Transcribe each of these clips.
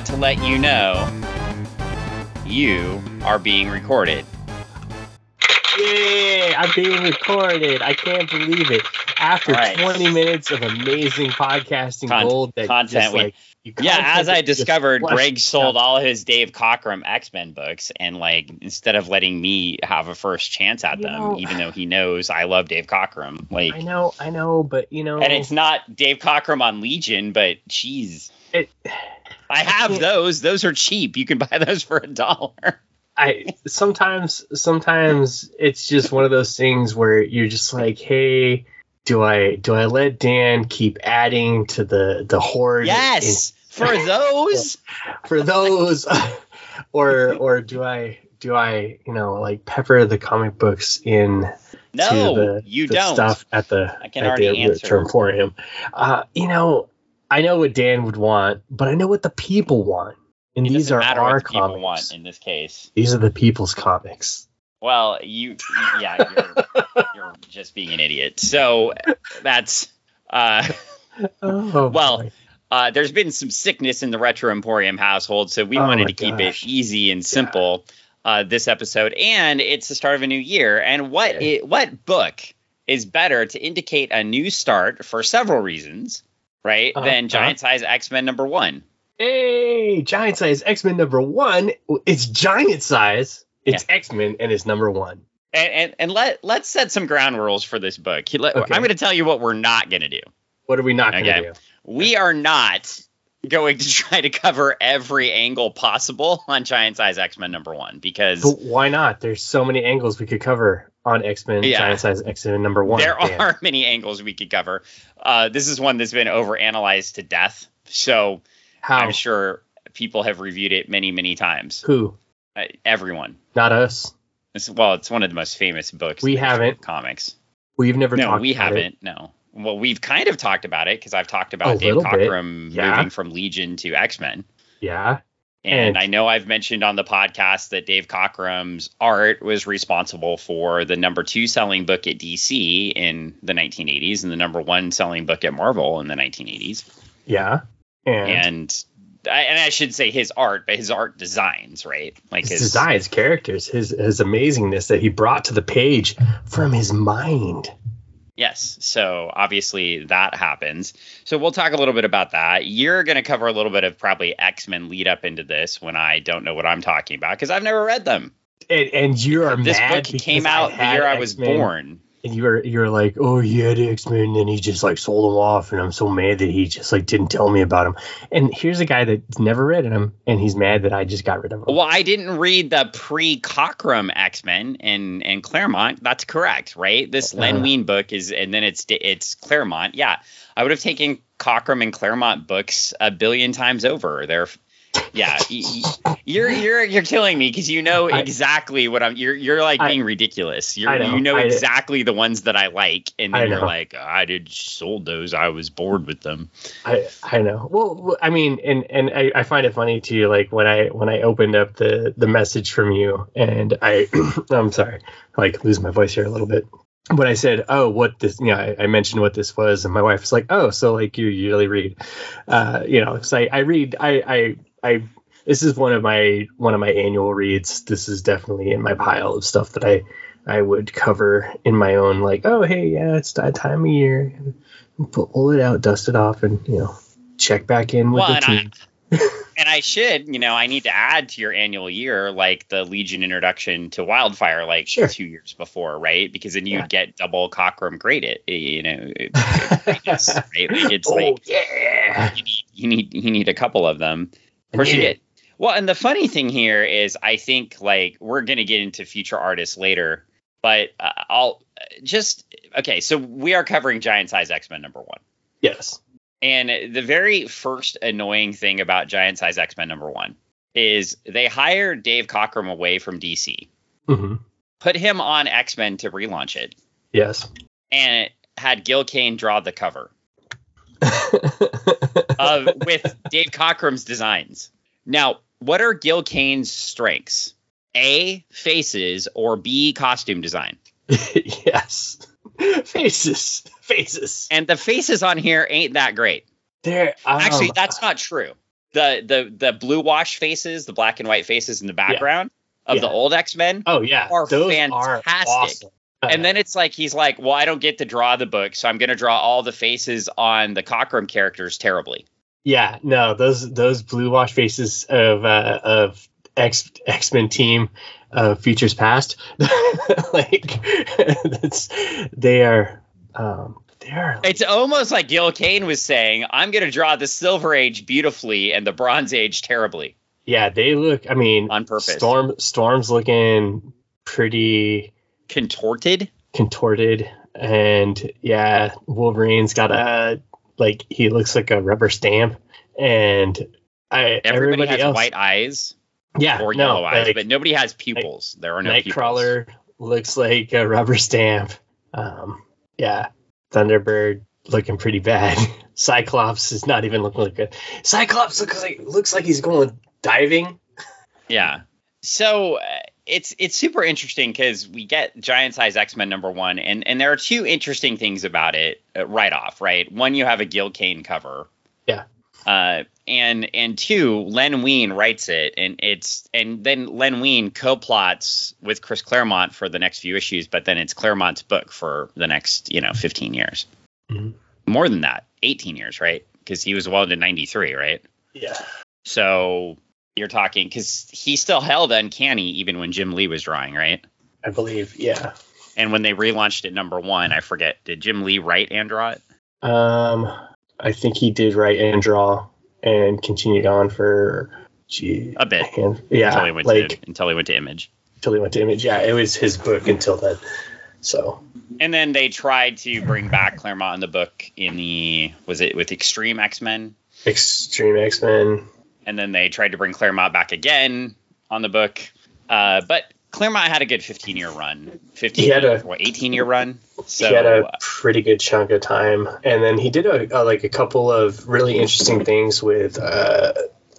want to let you know you are being recorded. Yay! I'm being recorded. I can't believe it. After right. 20 minutes of amazing podcasting Con- gold, that content just, like, Yeah, as I discovered, Greg sold out. all his Dave Cockrum X Men books, and like instead of letting me have a first chance at You them, know- even though he knows I love Dave Cockrum, like, I know, I know, but you know, and it's not Dave Cockrum on Legion, but geez, it, I have those. Those are cheap. You can buy those for a dollar. I sometimes sometimes it's just one of those things where you're just like, hey, do I do I let Dan keep adding to the the horde? Yes, for those. for those, or or do I do I you know like pepper the comic books in No, the, you the don't. stuff at the I can at already the answer. Emporium. Uh, you know, I know what Dan would want, but I know what the people want, and It these are our what the people comics. want in this case. These are the people's comics. Well, you, yeah, you're, you're just being an idiot. So that's. Uh, Oh, Well, boy. uh, there's been some sickness in the Retro Emporium household, so we Oh wanted to keep gosh. it easy and simple uh, this episode. And it's the start of a new year. And what Yeah. i- what book is better to indicate a new start for several reasons, right? Uh-huh, Than uh-huh. Giant Size X Men number one. hey, giant size X Men number one. It's giant size. It's X Men, and it's number one. And, and, and let let's set some ground rules for this book. Let- Okay. I'm going to tell you what we're not going to do. What are we not going to Okay. do? We are not going to try to cover every angle possible on Giant Size X Men number one because But why not? There's so many angles we could cover on X Men Yeah. giant size X Men number one. there Dan. are many angles we could cover. Uh, this is one that's been overanalyzed to death, so how I'm sure people have reviewed it many, many times. who Uh, everyone. not us. It's, well, it's one of the most famous books. We in the history haven't. comics. We've never No, we haven't. No. Well, we've kind of talked about it because I've talked about Dave. Cockrum Yeah. moving from Legion to X Men. Yeah, And And- I know I've mentioned on the podcast that Dave Cockrum's art was responsible for the number two selling book at DC in the 1980s and the number one selling book at Marvel in the 1980s. yeah, and, And I, and I should say his art, but his art designs, right? Like his his, designs, characters, his his amazingness that he brought to the page from his mind. Yes. So obviously that happens. So we'll talk a little bit about that. You're going to cover a little bit of probably X Men lead up into this when I don't know what I'm talking about because I've never read them. And, and you are This mad book came out the year I was born. And you were you're like, oh, he had X Men, and then he just like sold them off, and I'm so mad that he just like didn't tell me about him. And here's a guy that's never read him, and he's mad that I just got rid of him. Well, I didn't read the pre Cockrum X Men and and Claremont. That's correct, right? This Len Uh-huh. Wein book is, and then it's it's Claremont. Yeah, I would have taken Cockrum and Claremont books a billion times over. They're, yeah, you're you're you're killing me because you know exactly what I'm. You're you're like I- being ridiculous. You're know, you know I- exactly the ones that I like, and then you're like, I did sold those. I was bored with them. I I know. Well, I mean, and and I, I find it funny too. Like when I when I opened up the the message from you, and I I'm sorry, like lose my voice here a little bit. When I said, "Oh, what this," you know, I, I mentioned what this was, and my wife was like, "Oh, so like you usually read, uh, you know?" So I, I read, I I I. This is one of my one of my annual reads. This is definitely in my pile of stuff that I I would cover in my own like, oh hey, yeah, it's that time of year. Pull it out, dust it off, and you know, check back in with Well, the and I- team. and I should, you know, I need to add to your annual year like the Legion introduction to Wildfire, like Sure. two years before, right? Because then you'd Yeah. get double Cockrum graded, eh, you know, greatness, right? Like it's oh like yeah, you need, you need you need a couple of them. Of course, you did. Well, and the funny thing here is, I think like we're gonna get into future artists later, but uh, I'll just okay. So we are covering Giant Size X Men number one. yes, And the very first annoying thing about Giant Size X Men number one is they hired Dave Cockrum away from DC, hmm put him on X Men to relaunch it, yes. and it had Gil Kane draw the cover of with Dave Cockrum's designs. Now, what are Gil Kane's strengths? A faces or B costume design. yes, faces, faces. And the faces on here ain't that great. There, um, Actually, that's not true. the the the blue wash faces, the black and white faces in the background of Yeah. the old X Men. Oh yeah, Are those fantastic. are awesome. And then it's like he's like, well, I don't get to draw the book, so I'm going to draw all the faces on the Cockrum characters terribly. Yeah, no, those those blue wash faces of uh, of X X Men team uh, futures past, like that's they are um, they are It's almost like Gil Kane was saying, I'm going to draw the Silver Age beautifully and the Bronze Age terribly yeah they look. I mean, on purpose. Storm Storm's looking pretty Contorted. contorted, and yeah, Wolverine's got a like he looks like a rubber stamp, and I Everybody, everybody has else, white eyes yeah, or no, yellow eyes, like, but nobody has pupils. there are no pupils. Nightcrawler looks like a rubber stamp. Um, yeah, Thunderbird looking pretty bad. Cyclops is not even looking like good. Cyclops looks like looks like he's going diving. Yeah. So uh, it's it's super interesting because we get giant size X Men number one, and and there are two interesting things about it uh, right off. Right, one you have a Gil Kane cover. Yeah. Uh, and and two, Len Wein writes it, and it's and then Len Wein co-plots with Chris Claremont for the next few issues, but then it's Claremont's book for the next you know 15 years, Mhm. more than that, 18 years, right? Because he was well into 93, right? Yeah. So you're talking because he still held Uncanny even when Jim Lee was drawing, right? I believe. Yeah. And when they relaunched it number one, I forget, did Jim Lee write and draw it? Um, I think he did write and draw and continued on for gee A bit. hand- yeah, until he went like to until he went to Image. until he went to Image. Yeah, it was his book until then. So And then they tried to bring back Claremont in the book in the was it with Extreme X Men? Extreme X Men. And then they tried to bring Claremont back again on the book. Uh, but Claremont had a good 15 year run, 15 He had a- what 18 year run. So he had a pretty good chunk of time, and then he did a, a like a couple of really interesting things with uh,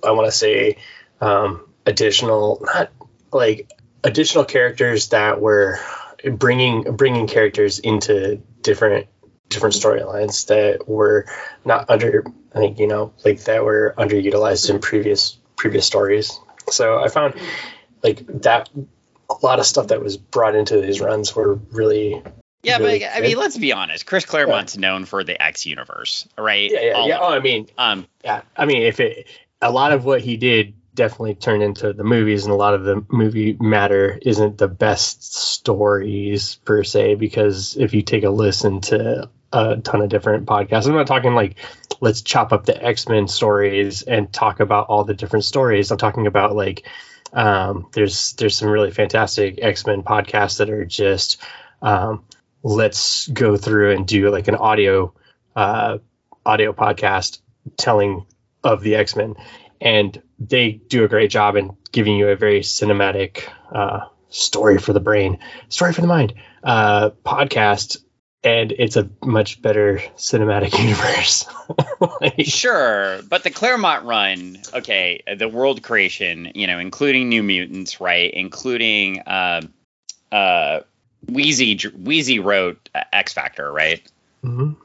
I want to say um, additional not like additional characters that were bringing bringing characters into different different storylines that were not under I think you know like that were underutilized in previous previous stories. So I found like that a lot of stuff that was brought into these runs were really Yeah, really but I mean, good. let's be honest. Chris Claremont's known for the X universe, right? yeah yeah All yeah. Oh. I mean Um, yeah i mean if it a lot of what he did definitely turned into the movies and a lot of the movie matter isn't the best stories per se because if you take a listen to a ton of different podcasts. I'm not talking like let's chop up the x-men stories and talk about all the different stories. I'm talking about like um, there's there's some really fantastic x-men podcasts that are just um, let's go through and do like an audio uh, audio podcast telling of the X Men, and they do a great job in giving you a very cinematic uh, story for the brain, story for the mind uh, podcast, and it's a much better cinematic universe. Like, sure, but the Claremont run, okay, the world creation, you know, including New Mutants, right? Including uh, uh, Weezie. Weezie wrote uh, X Factor, right? mhm.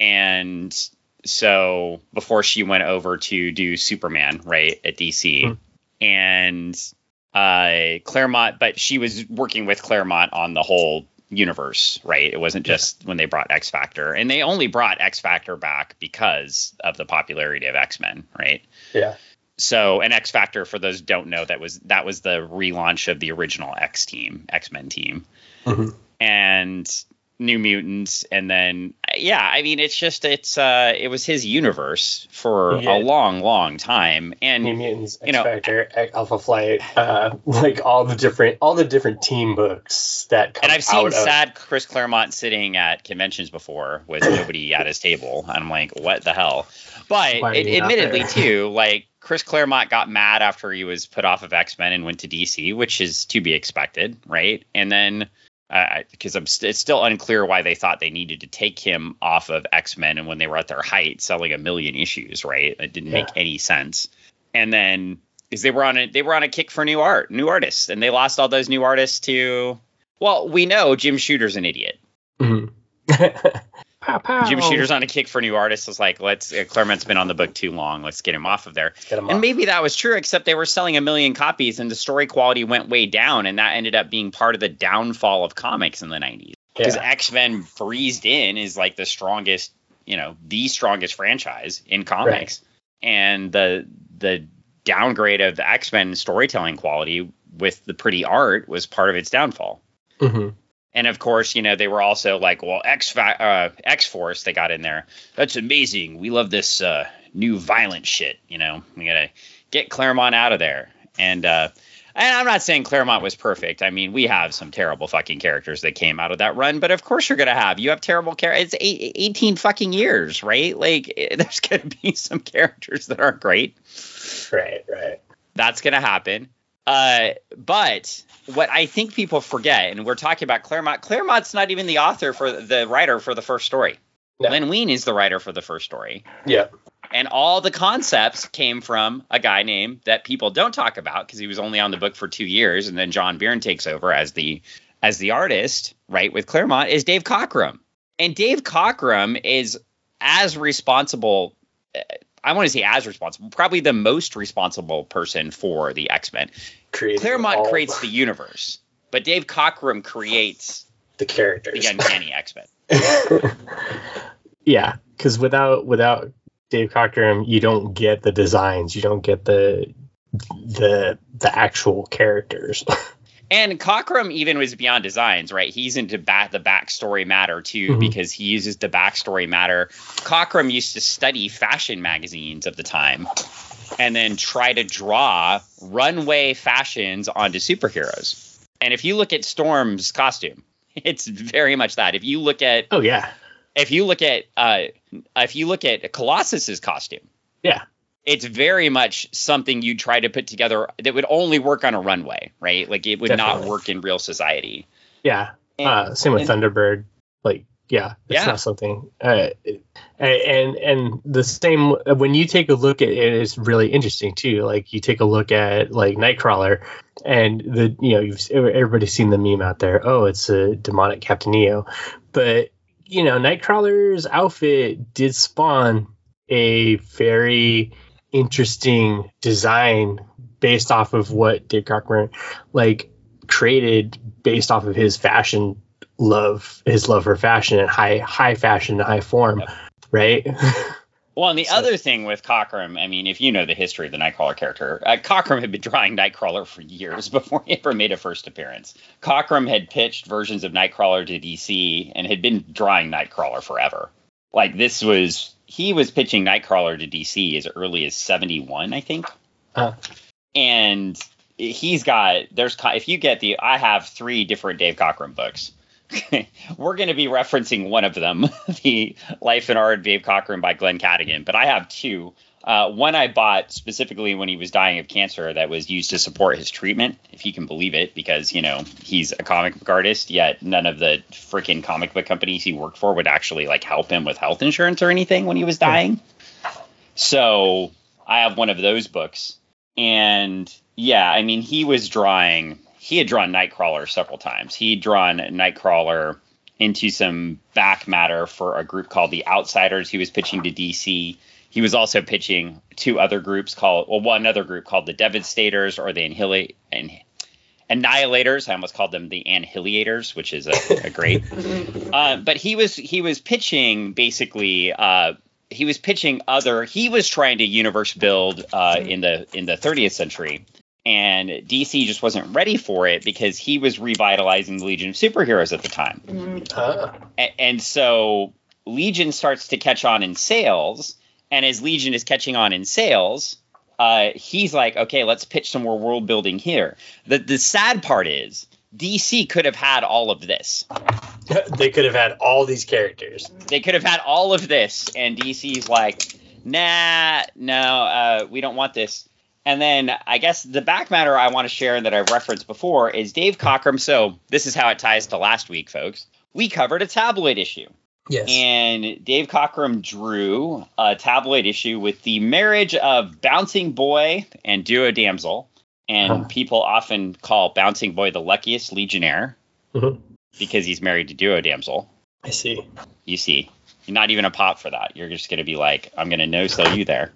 and so before she went over to do Superman, right at DC, Hmm. and uh, Claremont, but she was working with Claremont on the whole universe, right? It wasn't just when they brought X Factor, and they only brought X Factor back because of the popularity of X Men, right? Yeah. So, an X Factor, for those who don't know, that was that was the relaunch of the original X team, X Men team Mhm. and New Mutants, and then yeah, I mean it's just it's uh it was his universe for Yeah. a long, long time, and New Mutants, X you know- Factor, Alpha Flight, uh, like all the different all the different team books that come and I've seen of sad Chris Claremont sitting at conventions before with nobody at his table, I'm like, what the hell? But it, admittedly, too, like Chris Claremont got mad after he was put off of X Men and went to DC, which is to be expected, right? And then because I'm st- it's still unclear why they thought they needed to take him off of X Men and when they were at their height selling a million issues, right? It didn't make any sense. And then because they were on a they were on a kick for new art, new artists, and they lost all those new artists to. Well, we know Jim Shooter's an idiot. Mhm. Pow pow. Jim Shooter's on a kick for new artists. Was like, let's uh, Claremont's been on the book too long. Let's get him off of there. Get 'em And off. maybe that was true, except they were selling a million copies, and the story quality went way down, and that ended up being part of the downfall of comics in the '90s. Because Yeah. X Men breezed in is like the strongest, you know, the strongest franchise in comics, and the the downgrade of the X Men storytelling quality with the pretty art was part of its downfall. hmm And of course, you know, they were also like, well, X uh, X Force they got in there. That's amazing. We love this uh, new violent shit. You know, we gotta get Claremont out of there. And uh, and I'm not saying Claremont was perfect. I mean, we have some terrible fucking characters that came out of that run, but of course you're gonna have. You have terrible characters. It's eight, 18 fucking years, right? Like, there's gonna be some characters that aren't great Right, right. that's going to happen. Uh, but what I think people forget, and we're talking about Claremont. Claremont's not even the author for the writer for the first story. No. Len Wein is the writer for the first story, Yeah. and all the concepts came from a guy named that people don't talk about because he was only on the book for two years, and then John Byrne takes over as the as the artist, right? With Claremont is Dave Cockrum, and Dave Cockrum is as responsible. I want to say as responsible, probably the most responsible person for the X Men. Claremont all creates the universe, but Dave Cockrum creates the characters. the uncanny X Men. yeah, because without without Dave Cockrum, you don't get the designs. You don't get the the the actual characters. And Cockrum even was beyond designs, right? He's into back the backstory matter too Mhm. because he uses the backstory matter. Cockrum used to study fashion magazines of the time and then try to draw runway fashions onto superheroes. And if you look at Storm's costume, it's very much that. If you look at oh yeah, if you look at uh if you look at Colossus's costume, Yeah. It's very much something you'd try to put together that would only work on a runway, right? Like it would not work in real society. yeah. And- uh, same with and- Thunderbird. Like yeah, it's Yeah. not something. Uh, and and the same when you take a look at it, it's really interesting too. Like you take a look at like Nightcrawler, and the you know you've everybody's seen the meme out there. Oh, it's a demonic Captain Neo, but you know Nightcrawler's outfit did spawn a very interesting design based off of what Dave Cockrum like created based off of his fashion love, his love for fashion and high high fashion and high form, Yep. right? Well, and the So- other thing with Cockrum, I mean, if you know the history of the Nightcrawler character, uh, Cockrum had been drawing Nightcrawler for years before he ever made a first appearance. Cockrum had pitched versions of Nightcrawler to DC and had been drawing Nightcrawler forever. Like this was, he was pitching Nightcrawler to DC as early as 71, I think. Uh. And he's got, there's, if you get the, I have three different Dave Cockrum books. We're going to be referencing one of them, the Life and Art of Dave Cockrum by Glenn Cadigan, but I have two. Uh, one I bought specifically when he was dying of cancer that was used to support his treatment, if you can believe it, because, you know, he's a comic book artist, yet none of the freaking comic book companies he worked for would actually like help him with health insurance or anything when he was dying. So I have one of those books. And yeah, I mean, he was drawing, he had drawn Nightcrawler several times. He'd drawn Nightcrawler into some back matter for a group called the Outsiders he was pitching to DC. He was also pitching two other groups called, well, one other group called the Devastators or the Annihil- and Annihilators. I almost called them the Annihilators, which is a, a great. Uh, but he was he was pitching basically. Uh, he was pitching other. He was trying to universe build uh, in the in the 30th century, and DC just wasn't ready for it because he was revitalizing the Legion of Superheroes at the time. Uh, A- and so Legion starts to catch on in sales, and as Legion is catching on in sales, uh, he's like, okay, let's pitch some more world building here. The the sad part is DC could have had all of this. they could have had all these characters. They could have had all of this, and DC's like, nah, no, uh, we don't want this. And then I guess the back matter I want to share that I've referenced before is Dave Cockrum. So this is how it ties to last week, folks. We covered a tabloid issue. Yes. And Dave Cockrum drew a tabloid issue with the marriage of Bouncing Boy and Duo Damsel. And Huh. people often call Bouncing Boy the luckiest Legionnaire Mhm. because he's married to Duo Damsel. I see. You see. You're not even a pop for that. You're just gonna be like, I'm gonna no sell you there.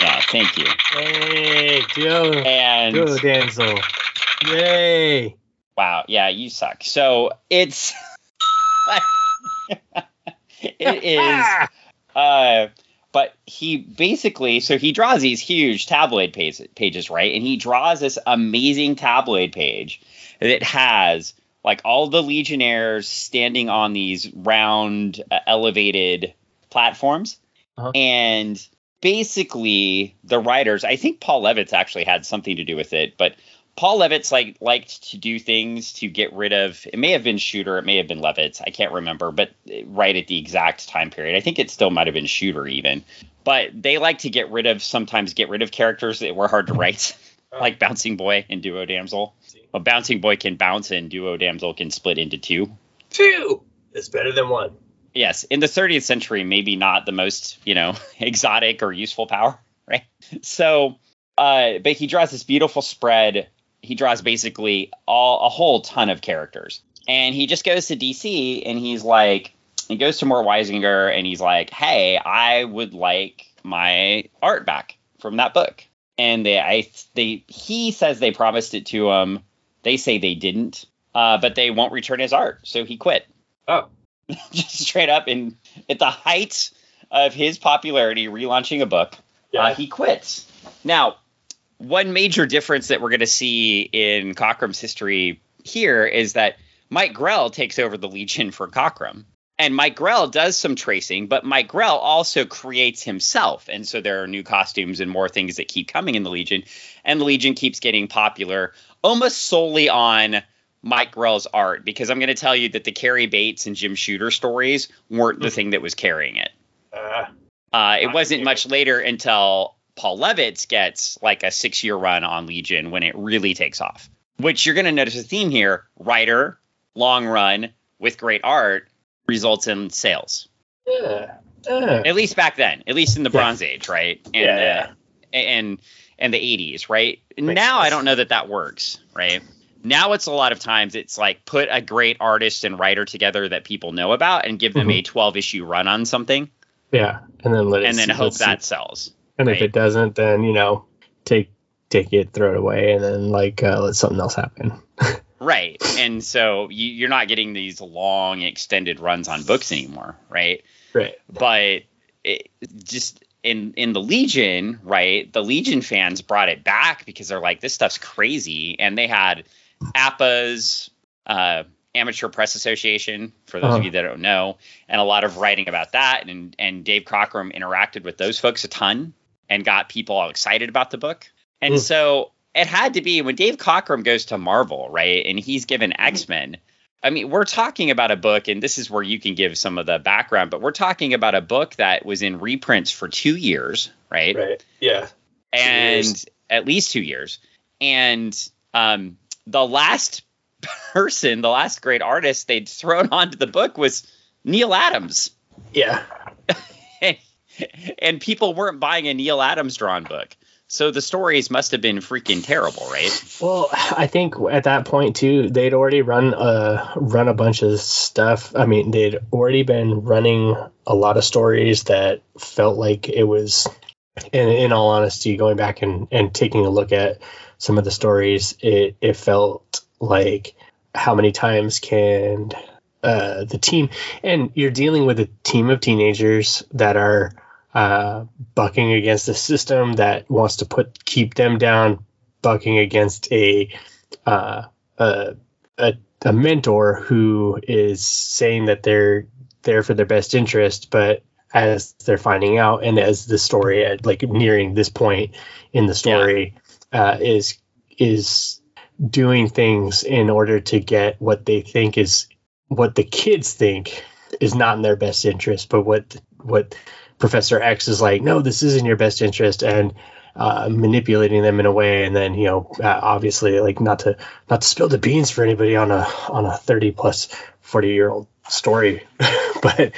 Yeah, thank you. Hey, Duo. And Joe Damsel. Yay. wow, yeah, you suck. So it's it is. Uh but he basically so he draws these huge tabloid pages, pages right? And he draws this amazing tabloid page that has like all the legionnaires standing on these round uh, elevated platforms. Uh-huh. and basically the writers i think paul levitz actually had something to do with it but paul levitz like liked to do things to get rid of it may have been shooter it may have been levitz i can't remember but uh, right at the exact time period. I think it still might have been shooter even. But they like to get rid of sometimes get rid of characters that were hard to write like bouncing boy and duo damsel. Well, bouncing boy can bounce and duo damsel can split into two. Two. It's better than one. yes in the 30th century maybe not the most you know exotic or useful power right? So uh but he draws this beautiful spread he draws basically all a whole ton of characters. And he just goes to dc and he's like he goes to Mort Weisinger and he's like hey i would like my art back from that book. And they i they he says they promised it to him. They say they didn't uh, but they won't return his art. So he quit. Oh. just straight up. In at the height of his popularity relaunching a book uh, he quits. Now one major difference that we're going to see in Cockrum's history here is that mike grell takes over the legion for cockram and mike grell does some tracing but mike grell also creates himself and so there are new costumes and more things that keep coming in the legion and the legion keeps getting popular almost solely on Mike Grell's art because I'm going to tell you that the Cary Bates and Jim Shooter stories weren't the Mhm. thing that was carrying it. Uh, Uh, it wasn't much later until Paul Levitz gets like a six year run on Legion when it really takes off. Which you're going to notice a theme here writer, long run with great art results in sales. yeah. Uh, At least back then, at least in the Yeah. Bronze Age, right? And, Yeah. uh, and and the 80s, right? Makes now I don't know that that works, right? Now it's a lot of times it's like put a great artist and writer together that people know about and give them Mhm. a 12 issue run on something yeah. And then let it and then hope let's see. that sells. And if it doesn't, then you know, take take it, throw it away, and then like uh, let something else happen. Right. And so you, you're not getting these long extended runs on books anymore, right? Right. but it just in in the Legion, right? The Legion fans brought it back because they're like, this stuff's crazy, and they had appas. uh, Amateur Press Association, for those Uh-huh. of you that don't know, and a lot of writing about that, and and Dave Cockrum interacted with those folks a ton and got people all excited about the book, and Mm. so it had to be when Dave Cockrum goes to Marvel, right, and he's given X Men. I mean, we're talking about a book, and this is where you can give some of the background, but we're talking about a book that was in reprints for two years, right? Right. Yeah. And at least two years. And um, the last person, the last great artist they'd thrown onto the book was Neal Adams. Yeah. and people weren't buying a Neal Adams drawn book. So the stories must have been freaking terrible, right? Well, I think at that point too, they'd already run uh run a bunch of stuff. I mean, they'd already been running a lot of stories that felt like it was. In, in all honesty, going back and, and taking a look at some of the stories, it, it felt like how many times can uh, the team and you're dealing with a team of teenagers that are uh, bucking against a system that wants to put keep them down, bucking against a uh, a, a a mentor who is saying that they're there for their best interest, but as they're finding out, and as the story at like nearing this point in the story uh, is is doing things in order to get what they think is what the kids think is not in their best interest, but what what Professor X is like, no, this is in your best interest, and uh, manipulating them in a way, and then you know, uh, obviously, like not to not to spill the beans for anybody on a on a thirty plus forty year old story, but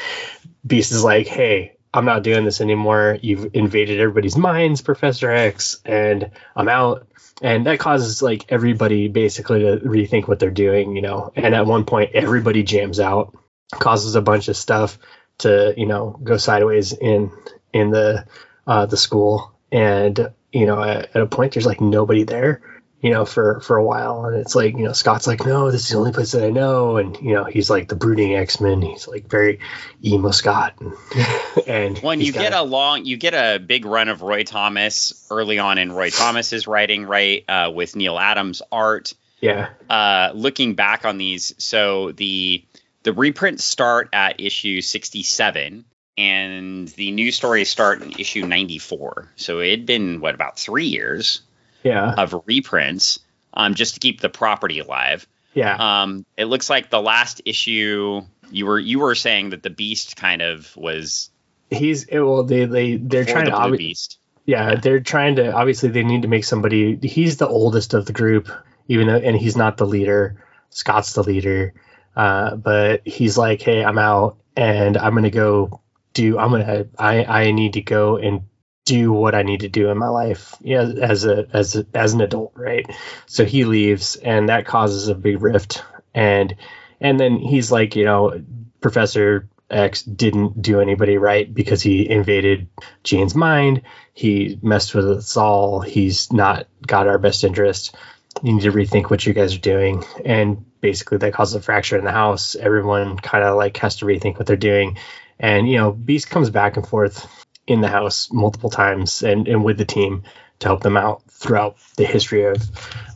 Beast is like, hey, I'm not doing this anymore. You've invaded everybody's minds, Professor X, and I'm out. And that causes like everybody basically to rethink what they're doing, you know. And at one point, everybody jams out causes a bunch of stuff to you know go sideways in in the uh, the school, and you know at, at a point there's like nobody there, you know for for a while, and it's like you know Scott's like no this is the only place that I know, and you know he's like the brooding X Men, he's like very emo Scott, and, and when you get a long you get a big run of Roy Thomas early on in Roy Thomas's writing, right, uh, with Neal Adams art. Yeah. Uh, looking back on these, so the the reprints start at issue 67 and the new stories start in issue 94 so it had been what about three years yeah. of reprints um, just to keep the property alive. Yeah. Um, it looks like the last issue you were you were saying that the beast kind of was he's well they they they're trying the to obvi- beast. Yeah, Yeah. they're trying to obviously they need to make somebody he's the oldest of the group even though and he's not the leader. Scott's the leader uh, but he's like hey i'm out and i'm gonna go do i'm gonna i i need to go and do what i need to do in my life yeah as a as a, as an adult right so he leaves and that causes a big rift and and then he's like you know professor x didn't do anybody right because he invaded Jean's mind. He messed with us all. He's not got our best interest. You need to rethink what you guys are doing. And basically, that causes a fracture in the house. Everyone kind of like has to rethink what they're doing. And, you know, Beast comes back and forth in the house multiple times and, and with the team to help them out throughout the history of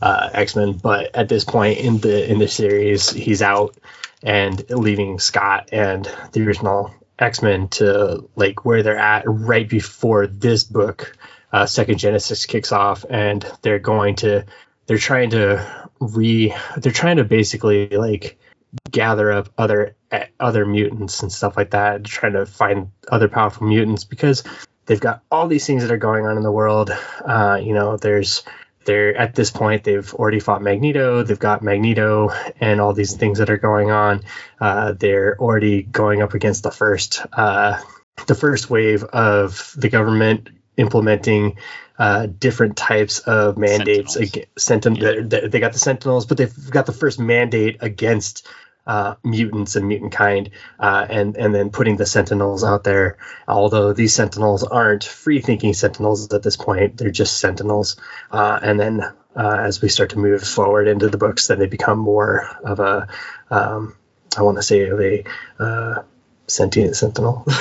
uh, X-Men. But at this point in the in the series, he's out and leaving Scott and the original X-Men to like where they're at right before this book, uh, Second Genesis kicks off, and they're going to they're trying to re they're trying to basically like gather up other eh, other mutants and stuff like that, trying to find other powerful mutants because they've got all these things that are going on in the world. Uh, you know, there's they're at this point they've already fought Magneto. They've got Magneto and all these things that are going on. Uh, they're already going up against the first uh, the first wave of the government implementing uh, different types of mandates. Sentinels. Sentin- Yeah. they, they got the Sentinels, but they've got the first mandate against uh, mutants and mutant kind, uh, and and then putting the Sentinels out there. Although these Sentinels aren't free-thinking Sentinels at this point, they're just Sentinels. Uh, and then uh, as we start to move forward into the books, then they become more of a, um, I want to say, of a uh, sentient Sentinel.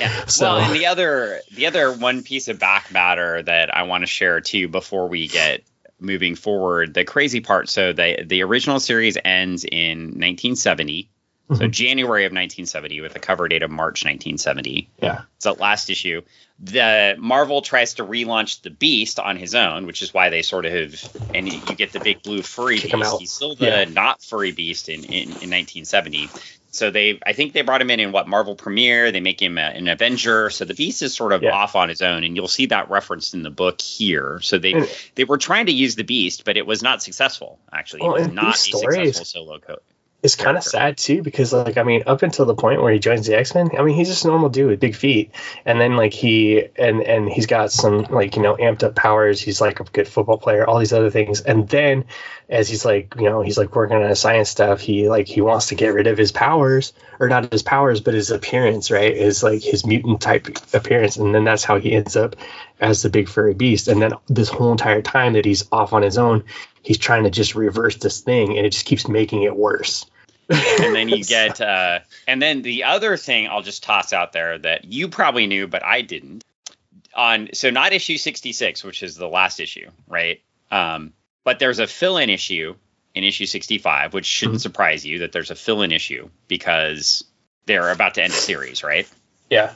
Yeah. So- Well, and the other the other one piece of back matter that I want to share too before we get moving forward, the crazy part. So the the original series ends in 1970. So Mhm. January of 1970 with a cover date of March 1970. yeah. It's the last issue. The Marvel tries to relaunch the Beast on his own, which is why they sort of have, and you you get the big blue furry Kick Beast. He's still the Yeah. not furry Beast in, in, in 1970. So they, I think they brought him in in what Marvel Premiere. They make him a, an Avenger. So the Beast is sort of Yeah. off on his own, and you'll see that referenced in the book here. So they And- they were trying to use the Beast, but it was not successful. Actually, Well, it was not a successful solo code. It's kind of sad too because like I mean up until the point where he joins the X Men, I mean he's just a normal dude with big feet, and then like he and and he's got some like you know amped up powers. He's like a good football player, all these other things, and then as he's like you know he's like working on his science stuff, he like he wants to get rid of his powers or not his powers but his appearance, right? Is like his mutant type appearance, and then that's how he ends up as the big furry beast. And then this whole entire time that he's off on his own, he's trying to just reverse this thing, and it just keeps making it worse. and then you get uh and then the other thing I'll just toss out there that you probably knew but I didn't on so not issue 66 which is the last issue right um but there's a fill-in issue in issue 65 which shouldn't Mhm. surprise you that there's a fill-in issue because they're about to end a series right yeah.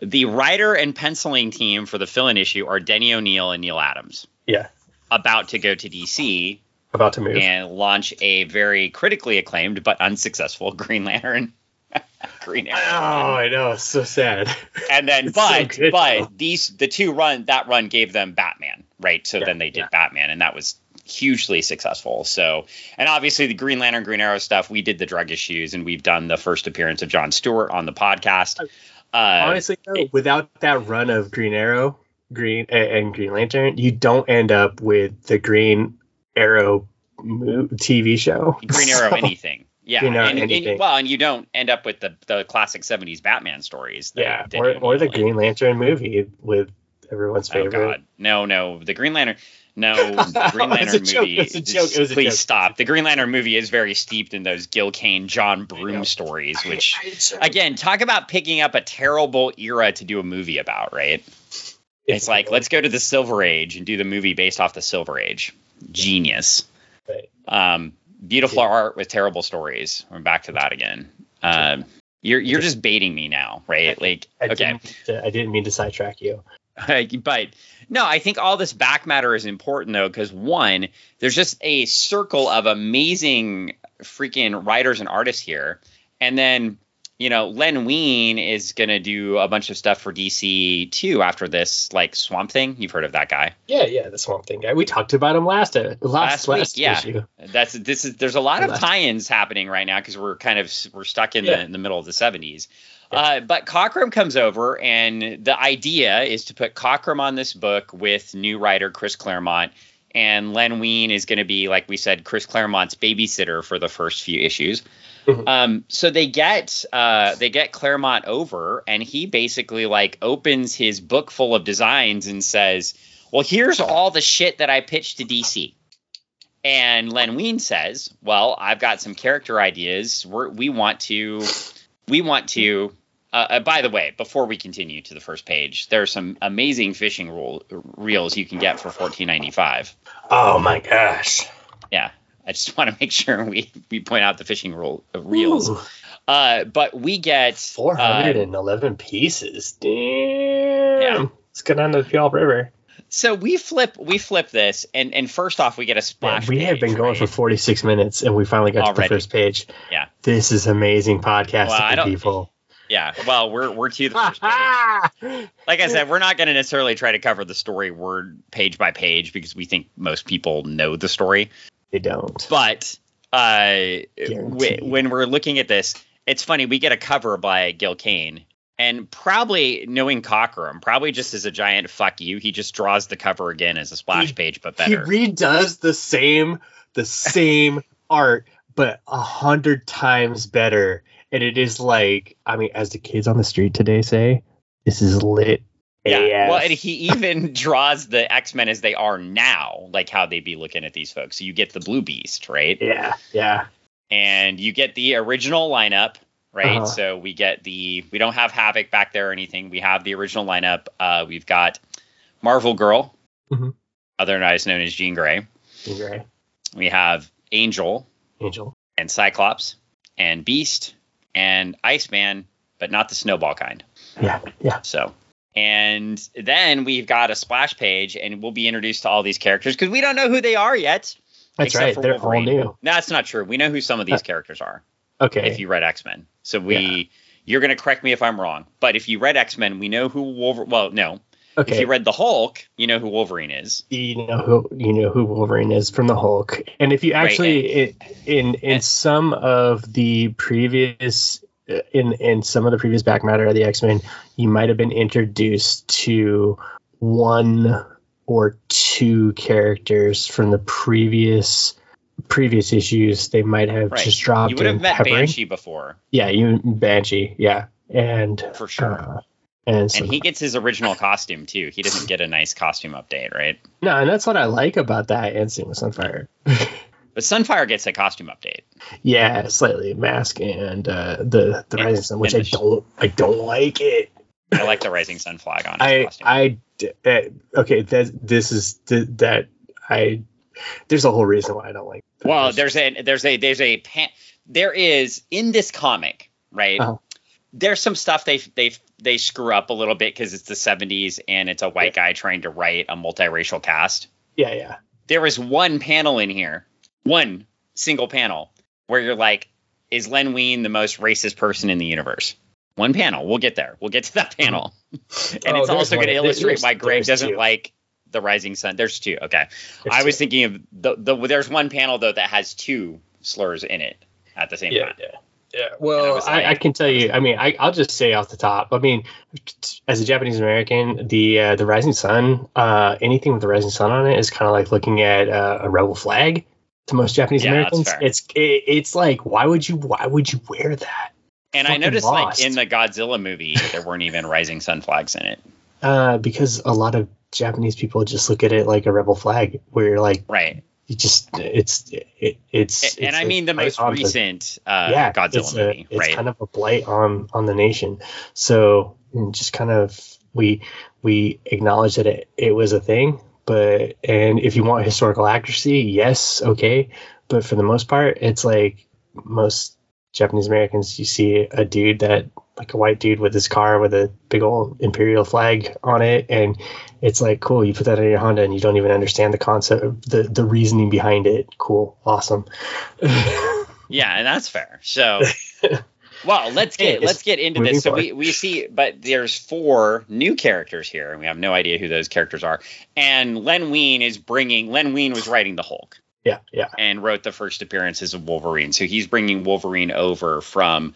the writer and penciling team for the fill-in issue are Denny O'Neil and Neal Adams Yeah. About to go to DC About to move. and launch a very critically acclaimed but unsuccessful Green Lantern. Green Arrow. Oh, I know. It's so sad. and then, it's so but but these the two run that run gave them Batman, right? So Yeah, then they did yeah. Batman, and that was hugely successful. So, and obviously the Green Lantern, Green Arrow stuff, we did the drug issues, and we've done the first appearance of John Stewart on the podcast. Uh, Honestly, though, without that run of Green Arrow, Green and, Green Lantern, you don't end up with the Green Arrow TV show. Green Arrow, So- anything. Yeah, you know, and, anything. and well, and you don't end up with the the classic '70s Batman stories. that- yeah, that or or the Green Lantern movie with everyone's favorite. Oh favorite. God, no, no, the Green Lantern. No, the Green It was a Lantern movie. it a joke, it was a please stop. The Green Lantern movie is very steeped in those Gil Kane, John Broome stories, which I- again, talk about picking up a terrible era to do a movie about, right? It's like let's go to the Silver Age and do the movie based off the Silver Age. Genius. Right. Um, beautiful art with terrible stories. We're back to that again. Um, you're you're just baiting me now, right? Like I okay, didn't, mean to- I didn't mean to sidetrack you. but no, I think all this back matter is important though, because one, there's just a circle of amazing freaking writers and artists here, and then you know Len Wein is gonna do a bunch of stuff for DC too after this, like Swamp Thing. You've heard of that guy? Yeah, yeah, the Swamp Thing guy. We talked about him last uh, last, Last week, last yeah. issue. That's this is there's a lot of Last- tie-ins happening right now because we're kind of we're stuck in Yeah. the in the middle of the 70s. Yeah. Uh, but Cockrum comes over, and the idea is to put Cockrum on this book with new writer Chris Claremont, and Len Wein is going to be, like we said, Chris Claremont's babysitter for the first few issues. Mhm. Um, so they get uh, they get Claremont over, and he basically like opens his book full of designs and says, "Well, here's all the shit that I pitched to DC." And Len Wein says, "Well, I've got some character ideas. We're, we want to, we want to." Uh, uh, by the way, before we continue to the first page, there are some amazing fishing rule, reels you can get for fourteen ninety five. Oh my gosh. Yeah, I just want to make sure we we point out the fishing rule uh, reels. Uh, but we get 411 uh, hundred and eleven pieces. Damn. Let's go down to the Puyallup River. so we flip we flip this, and and first off, we get a splash. we have been going right? for 46 minutes and we finally got to the first page. Yeah. This is amazing podcasting, Well, people. yeah. Well, we're we're to the first page. like I said, we're not going to necessarily try to cover the story word page by page because we think most people know the story. They don't. But uh, w- when we're looking at this, it's funny. We get a cover by Gil Kane, and probably knowing Cockrum, probably just as a giant fuck you, he just draws the cover again as a splash He- page, but better. He redoes the same the same art, but a hundred times better. And it is like, I mean, as the kids on the street today say, this is lit. Yeah. Well, and he even draws the X Men as they are now, like how they'd be looking at these folks. So you get the Blue Beast, right? yeah, yeah. and you get the original lineup, right? Uh-huh. So we get the we don't have Havoc back there or anything. We have the original lineup. Uh, we've got Marvel Girl, Mhm. otherwise known as Jean Grey. You're right. We have Angel Angel. and Cyclops and Beast and Iceman, but not the snowball kind. Yeah, yeah. So. And then we've got a splash page, and we'll be introduced to all these characters because we don't know who they are yet. That's right. They're Wolverine. all new. That's not true. We know who some of these uh, characters are. Okay. if you read X Men. So we, Yeah. you're going to correct me if I'm wrong, but if you read X Men, we know who Wolverine. Well, no, Okay. if you read the Hulk, you know who Wolverine is. you know who you know who Wolverine is from the Hulk, and if you actually i in in some of the previous in in some of the previous back matter of the X Men, you might have been introduced to one or two characters from the previous previous issues. They might have Right. just dropped You would have in met peppering. Banshee before, Yeah, you Banshee. Yeah, and for sure. uh, and, some, and he gets his original costume too. He doesn't get a nice costume update, right? no, and that's what I like about that And instant with Sunfire. But Sunfire gets a costume update. Yeah, slightly mask and uh, the the And- rising sun, which I don't I don't like it. I like the Rising Sun flag on I costume. I uh, okay. That this is th- that I. There's a whole reason why I don't like. well, there's a there's a there's a pan, there is in this comic, right? Uh-huh. There's some stuff they they they screw up a little bit because it's the 70s and it's a white guy trying to write a multiracial cast. yeah yeah there is one panel in here, one single panel, where you're like, is Len Wein the most racist person in the universe? One panel. We'll get there. We'll get to that panel. and Oh, it's also going to illustrate there's- why Greg doesn't two. like the Rising Sun. There's two. Okay. There's I was two. thinking of the, the there's one panel though that has two slurs in it at the same yeah time. yeah yeah. And I Well, I, I can tell you. I mean, I, I'll just say off the top. I mean, as a Japanese American, the uh, the rising sun, uh, anything with the rising sun on it is kind of like looking at uh, a rebel flag. To most Japanese Yeah, Americans. It's it, it's like why would you why would you wear that? And I noticed lost. like in the Godzilla movie there weren't even rising sun flags in it. Uh, because a lot of Japanese people just look at it like a rebel flag, where you're like Right. you just it's it, it's, and it's I mean the most on the- recent uh, yeah, Godzilla it's a, movie, it's right? kind of a blight on on the nation. So just kind of we we acknowledge that it, it was a thing, but and if you want historical accuracy, yes, okay, but for the most part, it's like most Japanese Americans, you see a dude that like a white dude with his car with a big old imperial flag on it and it's like cool you put that on your honda and you don't even understand the concept the the reasoning behind it. Cool. Awesome. Yeah, and that's fair. So, well, let's get let's get into this. So we we see, but there's four new characters here, and we have no idea who those characters are. And Len Wein is bringing. Len Wein was writing the Hulk yeah yeah and wrote the first appearances of Wolverine. So he's bringing Wolverine over from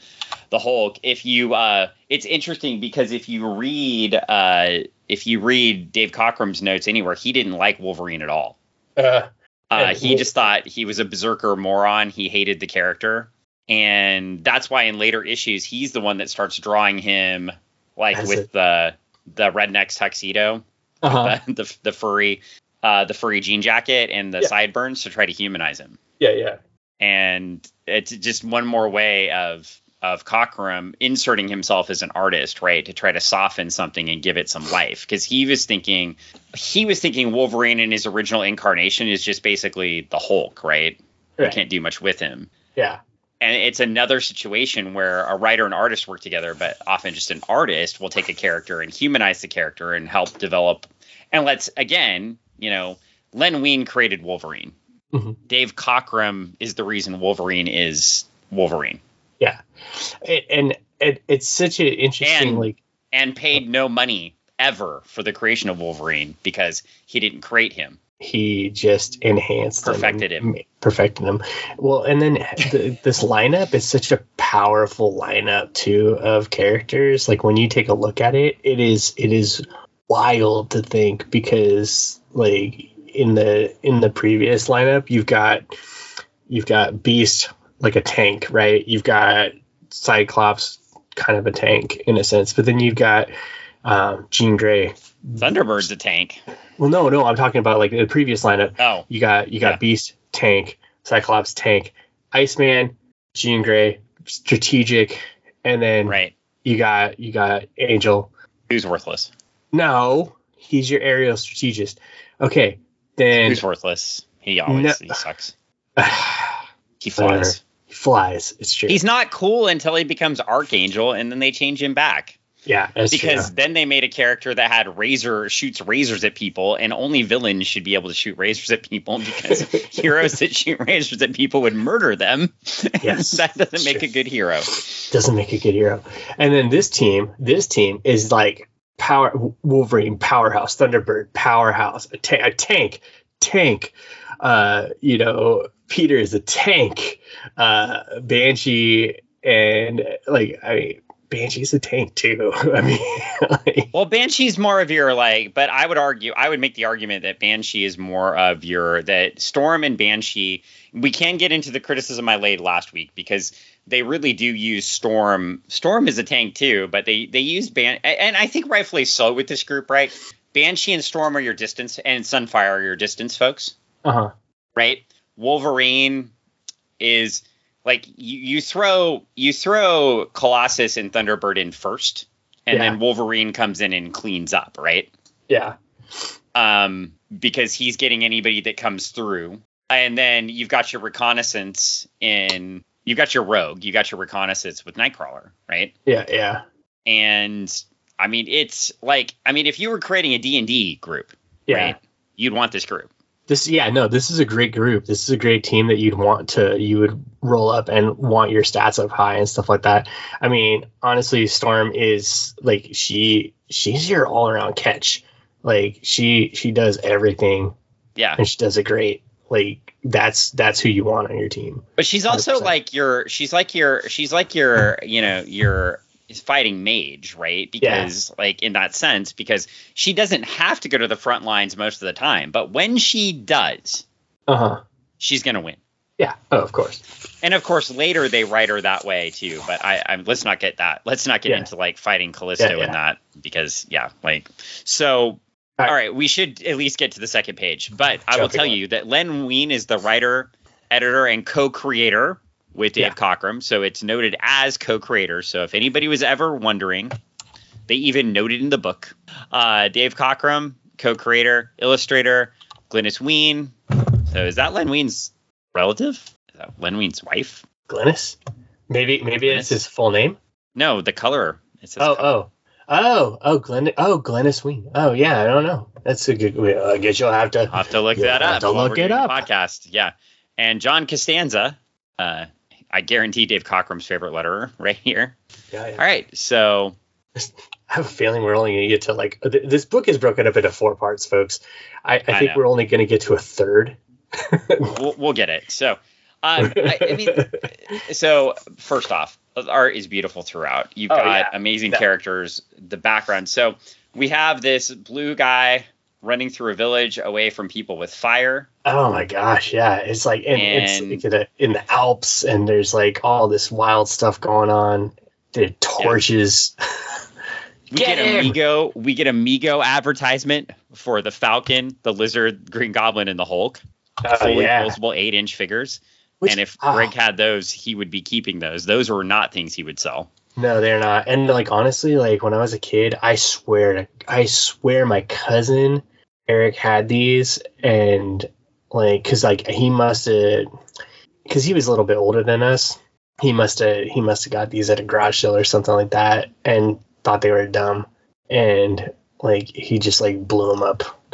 the Hulk. If you, uh, it's interesting because if you read, uh, if you read Dave Cockrum's notes anywhere, he didn't like Wolverine at all. uh, Uh, he just thought he was a berserker moron. He hated the character, and that's why in later issues he's the one that starts drawing him like As with the the redneck's tuxedo, uh-huh. the, the the furry uh, the furry jean jacket and the Yeah. sideburns to try to humanize him. yeah yeah And it's just one more way of of Cockrum inserting himself as an artist, right, to try to soften something and give it some life. Because he was thinking, he was thinking Wolverine in his original incarnation is just basically the Hulk, right? You can't do much with him. yeah And it's another situation where a writer and artist work together, but often just an artist will take a character and humanize the character and help develop. And let's again, you know, Len Wein created Wolverine. Mhm. Dave Cockrum is the reason Wolverine is Wolverine. yeah it, and it, it's such an interesting And- like and paid no money ever for the creation of Wolverine because he didn't create him. He just enhanced them. Perfected and him. perfected him well and then the, this lineup is such a powerful lineup too of characters. Like when you take a look at it it is it is wild to think because like in the in the previous lineup you've got you've got beast like a tank right? You've got cyclops kind of a tank in a sense. But then you've got um, jean grey. Thunderbird's a tank. Well no no i'm talking about like the previous lineup Oh, you got you got Yeah. Beast tank, Cyclops tank, Iceman, Jean Grey, strategic, and then right. you got you got Angel. Who's worthless? No, he's your aerial strategist. Okay, then Who's worthless? He always No. he sucks. he flies. He flies. flies. It's true. He's not cool until he becomes Archangel, and then they change him back yeah, because true. then they made a character that had razor shoots razors at people, and only villains should be able to shoot razors at people because heroes that shoot razors at people would murder them. Yes, that doesn't make true. a good hero. doesn't make a good hero. And then this team, this team is like power Wolverine powerhouse, Thunderbird powerhouse, a, ta- a tank, tank. Uh, you know, Peter is a tank. Uh, Banshee and like I mean, Banshee's a tank too. I mean, like, Well, Banshee's more of your like, but I would argue, I would make the argument that Banshee is more of your that Storm and Banshee. We can get into the criticism I laid last week because they really do use Storm. Storm is a tank too, but they they use Ban, and I think rightfully so with this group, right? Banshee and Storm are your distance, and Sunfire are your distance folks, uh-huh. right? Wolverine is like you, you throw you throw Colossus and Thunderbird in first, and Yeah. then Wolverine comes in and cleans up, right? Yeah. Um, because he's getting anybody that comes through, and then you've got your reconnaissance in you've got your rogue, you got your reconnaissance with Nightcrawler, right? Yeah. Yeah. And I mean, it's like I mean, if you were creating a D and D group, Yeah. right, you'd want this group. This yeah, no, this is a great group. This is a great team that you'd want to you would roll up and want your stats up high and stuff like that. I mean, honestly, Storm is like she she's your all around catch. Like she she does everything Yeah. and she does it great. Like that's that's who you want on your team. But she's also 100%. like your she's like your she's like your you know your fighting mage, right? Because like in that sense, because she doesn't have to go to the front lines most of the time, but when she does, Uh huh. she's gonna win. Yeah. Oh, of course. And of course, later they write her that way too. But I, I'm let's not get that. Let's not get Yeah. into like fighting Callisto Yeah, yeah. and that because yeah, like so. All right. All right, we should at least get to the second page. But I will tell on. you that Len Wein is the writer, editor, and co-creator with Dave Yeah. Cockrum. So it's noted as co-creator. So if anybody was ever wondering, they even noted in the book. Uh, Dave Cockrum, co-creator, illustrator, Glynis Wein. So is that Len Wein's relative? Is that Len Wein's wife? Glynis. Maybe maybe Glynis? it's his full name. No, the color. It says Oh color. oh oh oh Glenn oh Glynis Wein. Oh yeah, I don't know. That's a good. well, I guess you'll have to. I'll have to look You'll that have up. to look it up. Podcast, yeah. And John Costanza, uh, I guarantee Dave Cockrum's favorite letterer right here. Yeah, yeah. All right, so I have a feeling we're only going to get to like th- this book is broken up into four parts, folks. I, I, I think know. we're only going to get to a third. we'll, we'll get it. So, um, I, I mean, so first off, the art is beautiful throughout. You've Oh, got yeah. amazing characters, the background. So we have this blue guy running through a village away from people with fire. oh my gosh, yeah, it's like and, And- it's like in, the, Alps, and there's like all this wild stuff going on. The torches. We Get get! a Mego. We get a Mego advertisement for the Falcon, the Lizard, Green Goblin, and the Hulk. Oh fully yeah. posable eight inch figures. Which- and if oh, Greg had those, he would be keeping those. Those were not things he would sell. No, they're not. And like honestly, like when I was a kid, I swear to I swear my cousin Eric had these and like cuz like he must have cuz he was a little bit older than us. He must have he must have got these at a garage sale or something like that and thought they were dumb and like he just like blew them up.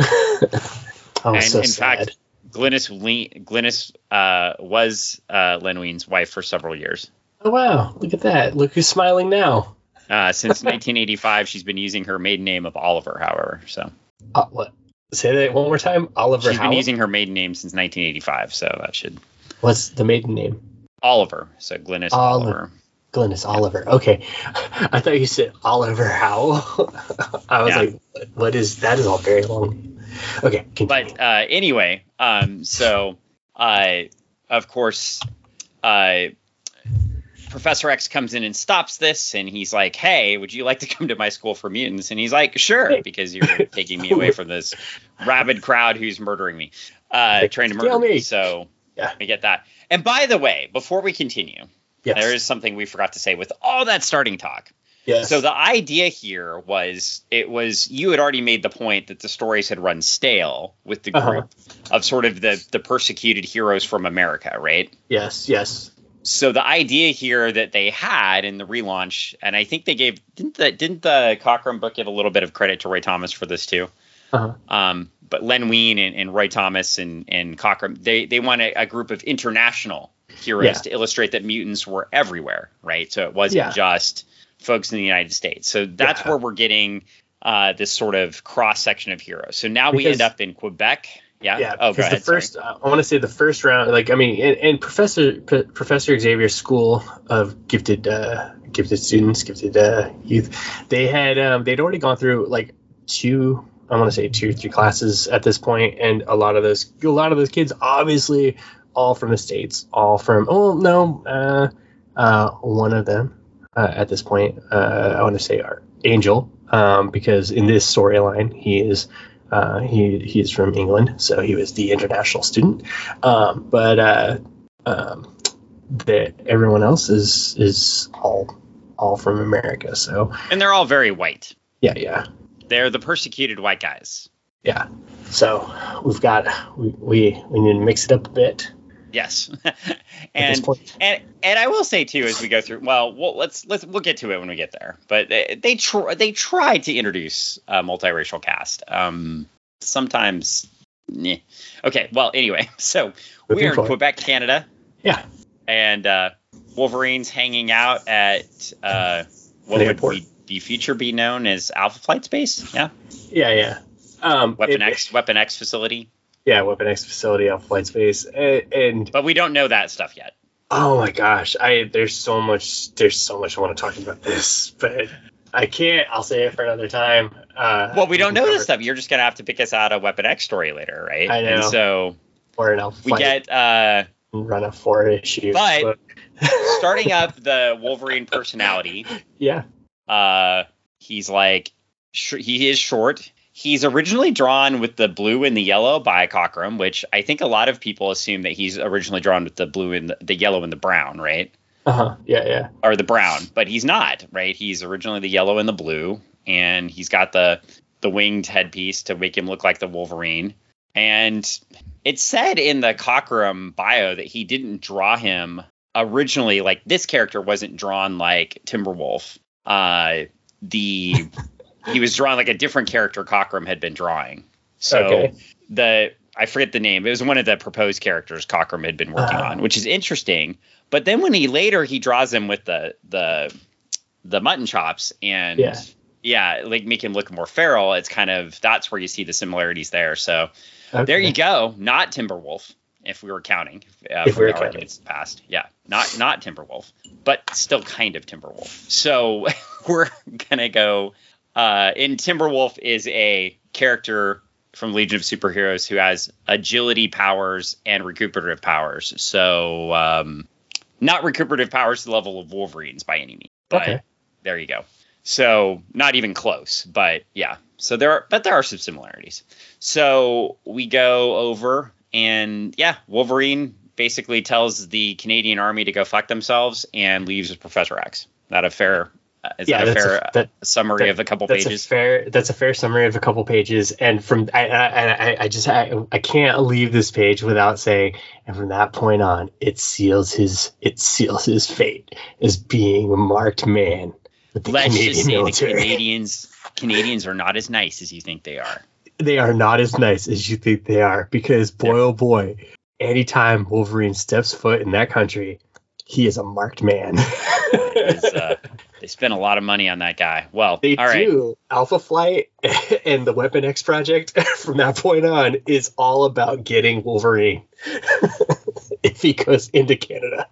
I was And so in sad. fact, Glynis, Le- Glynis uh, was uh, Len Wein's wife for several years. oh wow, look at that. Look who's smiling now. Uh, since 1985, she's been using her maiden name of Oliver, however. So Uh, what? Say that one more time. Oliver she's been using her maiden name since 1985. So that should What's the maiden name? Oliver. So Glynis Oliver. Oliver. Glynis Oliver. Okay. I thought you said Oliver Howell. I was Yeah. like, what is that? Is all very long. Okay. Continue. But uh, anyway, um, so uh, of course, uh, Professor X comes in and stops this, and he's like, "Hey, would you like to come to my school for mutants?" And he's like, "Sure," because you're taking me away from this rabid crowd who's murdering me, uh, trying to murder me. me." So Yeah. I get that. And by the way, before we continue, yes. there is something we forgot to say with all that starting talk. yes. So the idea here was it was you had already made the point that the stories had run stale with the Uh-huh. group of sort of the the persecuted heroes from America, right? yes. Yes. So the idea here that they had in the relaunch, and I think they gave didn't the didn't the Cockrum book give a little bit of credit to Roy Thomas for this too? Uh-huh. Um, but Len Wein and, and Roy Thomas and and Cockrum they they want a, a group of international heroes Yeah. to illustrate that mutants were everywhere, right? So it wasn't Yeah. just folks in the United States. So that's Yeah. where we're getting uh, this sort of cross section of heroes. So now we end up in Quebec. Yeah. Yeah. oh, because the first, uh, I want to say the first round, like, I mean, and, and Professor, P- Professor Xavier's school of gifted, uh, gifted students, gifted, uh, youth, they had, um, they'd already gone through like two, I want to say two or three classes at this point, and a lot of those, a lot of those kids, obviously, all from the states, all from, oh no, uh, uh, one of them, uh, at this point, uh, I want to say our Angel, um, because in this storyline, he is, uh, he he's from England, so he was the international student. Um, but uh, um, that everyone else is is all all from America. So and they're all very white. yeah, yeah, They're the persecuted white guys. yeah. So we've got we we, we need to mix it up a bit Yes. and and and I will say too as we go through. Well, well let's let's we'll get to it when we get there. But they they tr- they tried to introduce a multiracial cast. Um, sometimes. Meh. Okay. Well, anyway, so we are in forward. Quebec, Canada, Yeah, and uh, Wolverine's hanging out at uh, what The would airport. be, be future be known as Alpha Flight Space? Yeah, yeah, yeah. Um, Weapon it- X Weapon X facility. Yeah, Weapon X facility off flight space, and, and But we don't know that stuff yet. Oh my gosh, I there's so much there's so much I want to talk about this, but I can't. I'll say it for another time. Uh, Well, we don't know this stuff. You're just gonna have to pick us out a Weapon X story later, right? I know. And so Or an we get uh run a four issue. But- book. Starting up the Wolverine personality, yeah, uh, he's like sh- he is short. He's originally drawn with the blue and the yellow by Cockrum, which I think a lot of people assume that he's originally drawn with the blue and the, the yellow and the brown, right? uh huh, yeah, yeah, Or the brown, but he's not, right? He's originally the yellow and the blue, and he's got the the winged headpiece to make him look like the Wolverine. And it said in the Cockrum bio that he didn't draw him originally. Like this character wasn't drawn like Timberwolf. Uh, the he was drawn like a different character Cockrum had been drawing. So Okay. the I forget the name. It was one of the proposed characters Cockrum had been working Ah. on, which is interesting. But then when he later he draws him with the the the mutton chops and Yeah. yeah, like make him look more feral. It's kind of that's where you see the similarities there. So okay. there you go. Not Timberwolf, if we were counting uh, If we were counting. arguments past. Yeah, not not Timberwolf, but still kind of Timberwolf. So we're gonna go. Uh, in Timberwolf is a character from Legion of Superheroes who has agility powers and recuperative powers. So um, not recuperative powers to the level of Wolverine's by any means. But Okay. there you go. So not even close, but yeah. So there are, but there are some similarities. So we go over and yeah, Wolverine basically tells the Canadian Army to go fuck themselves and leaves with Professor X. That a fair? Uh, is yeah, that a fair a, that, summary that- of a couple that's pages? a fair. That's a fair summary of a couple pages, and from I I, I, I just I, I can't leave this page without saying, and from that point on, it seals his it seals his fate as being a marked man with the Let's Canadian just say military. the Canadians Canadians are not as nice as you think they are. they are not as nice as you think they are because boy oh boy anytime wolverine steps foot in that country he is a marked man It's, uh, they spent a lot of money on that guy. Well, they all right. do alpha flight and the weapon x project from that point on is all about getting wolverine if he goes into canada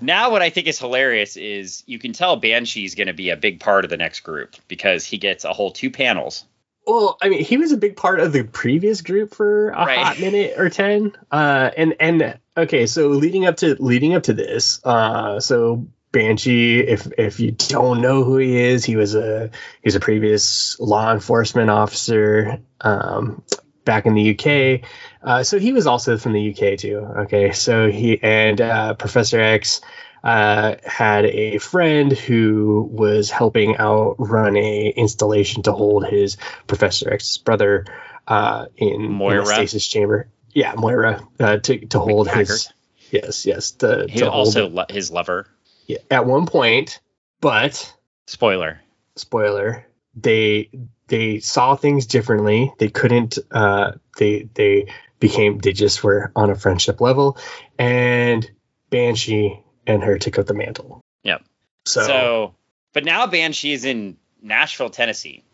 Now, what I think is hilarious is you can tell Banshee's going to be a big part of the next group because he gets a whole two panels. Well, I mean, he was a big part of the previous group for a Right. hot minute or ten. Uh, and and okay, so leading up to leading up to this, uh, so Banshee, if if you don't know who he is, he was a he's a previous law enforcement officer um, back in the UK. Uh, so he was also from the UK too. Okay, so he and uh, Professor X uh, had a friend who was helping out run a installation to hold his Professor X's brother uh, in, in a stasis chamber. Yeah, Moira uh, to to hold his. Yes, yes. The, He to hold also lo- his lover. Yeah, at one point, but Spoiler. spoiler, they they saw things differently. They couldn't. Uh, they they became they just were on a friendship level, and Banshee and her took up the mantle. Yep. So, So, but now Banshee is in Nashville, Tennessee,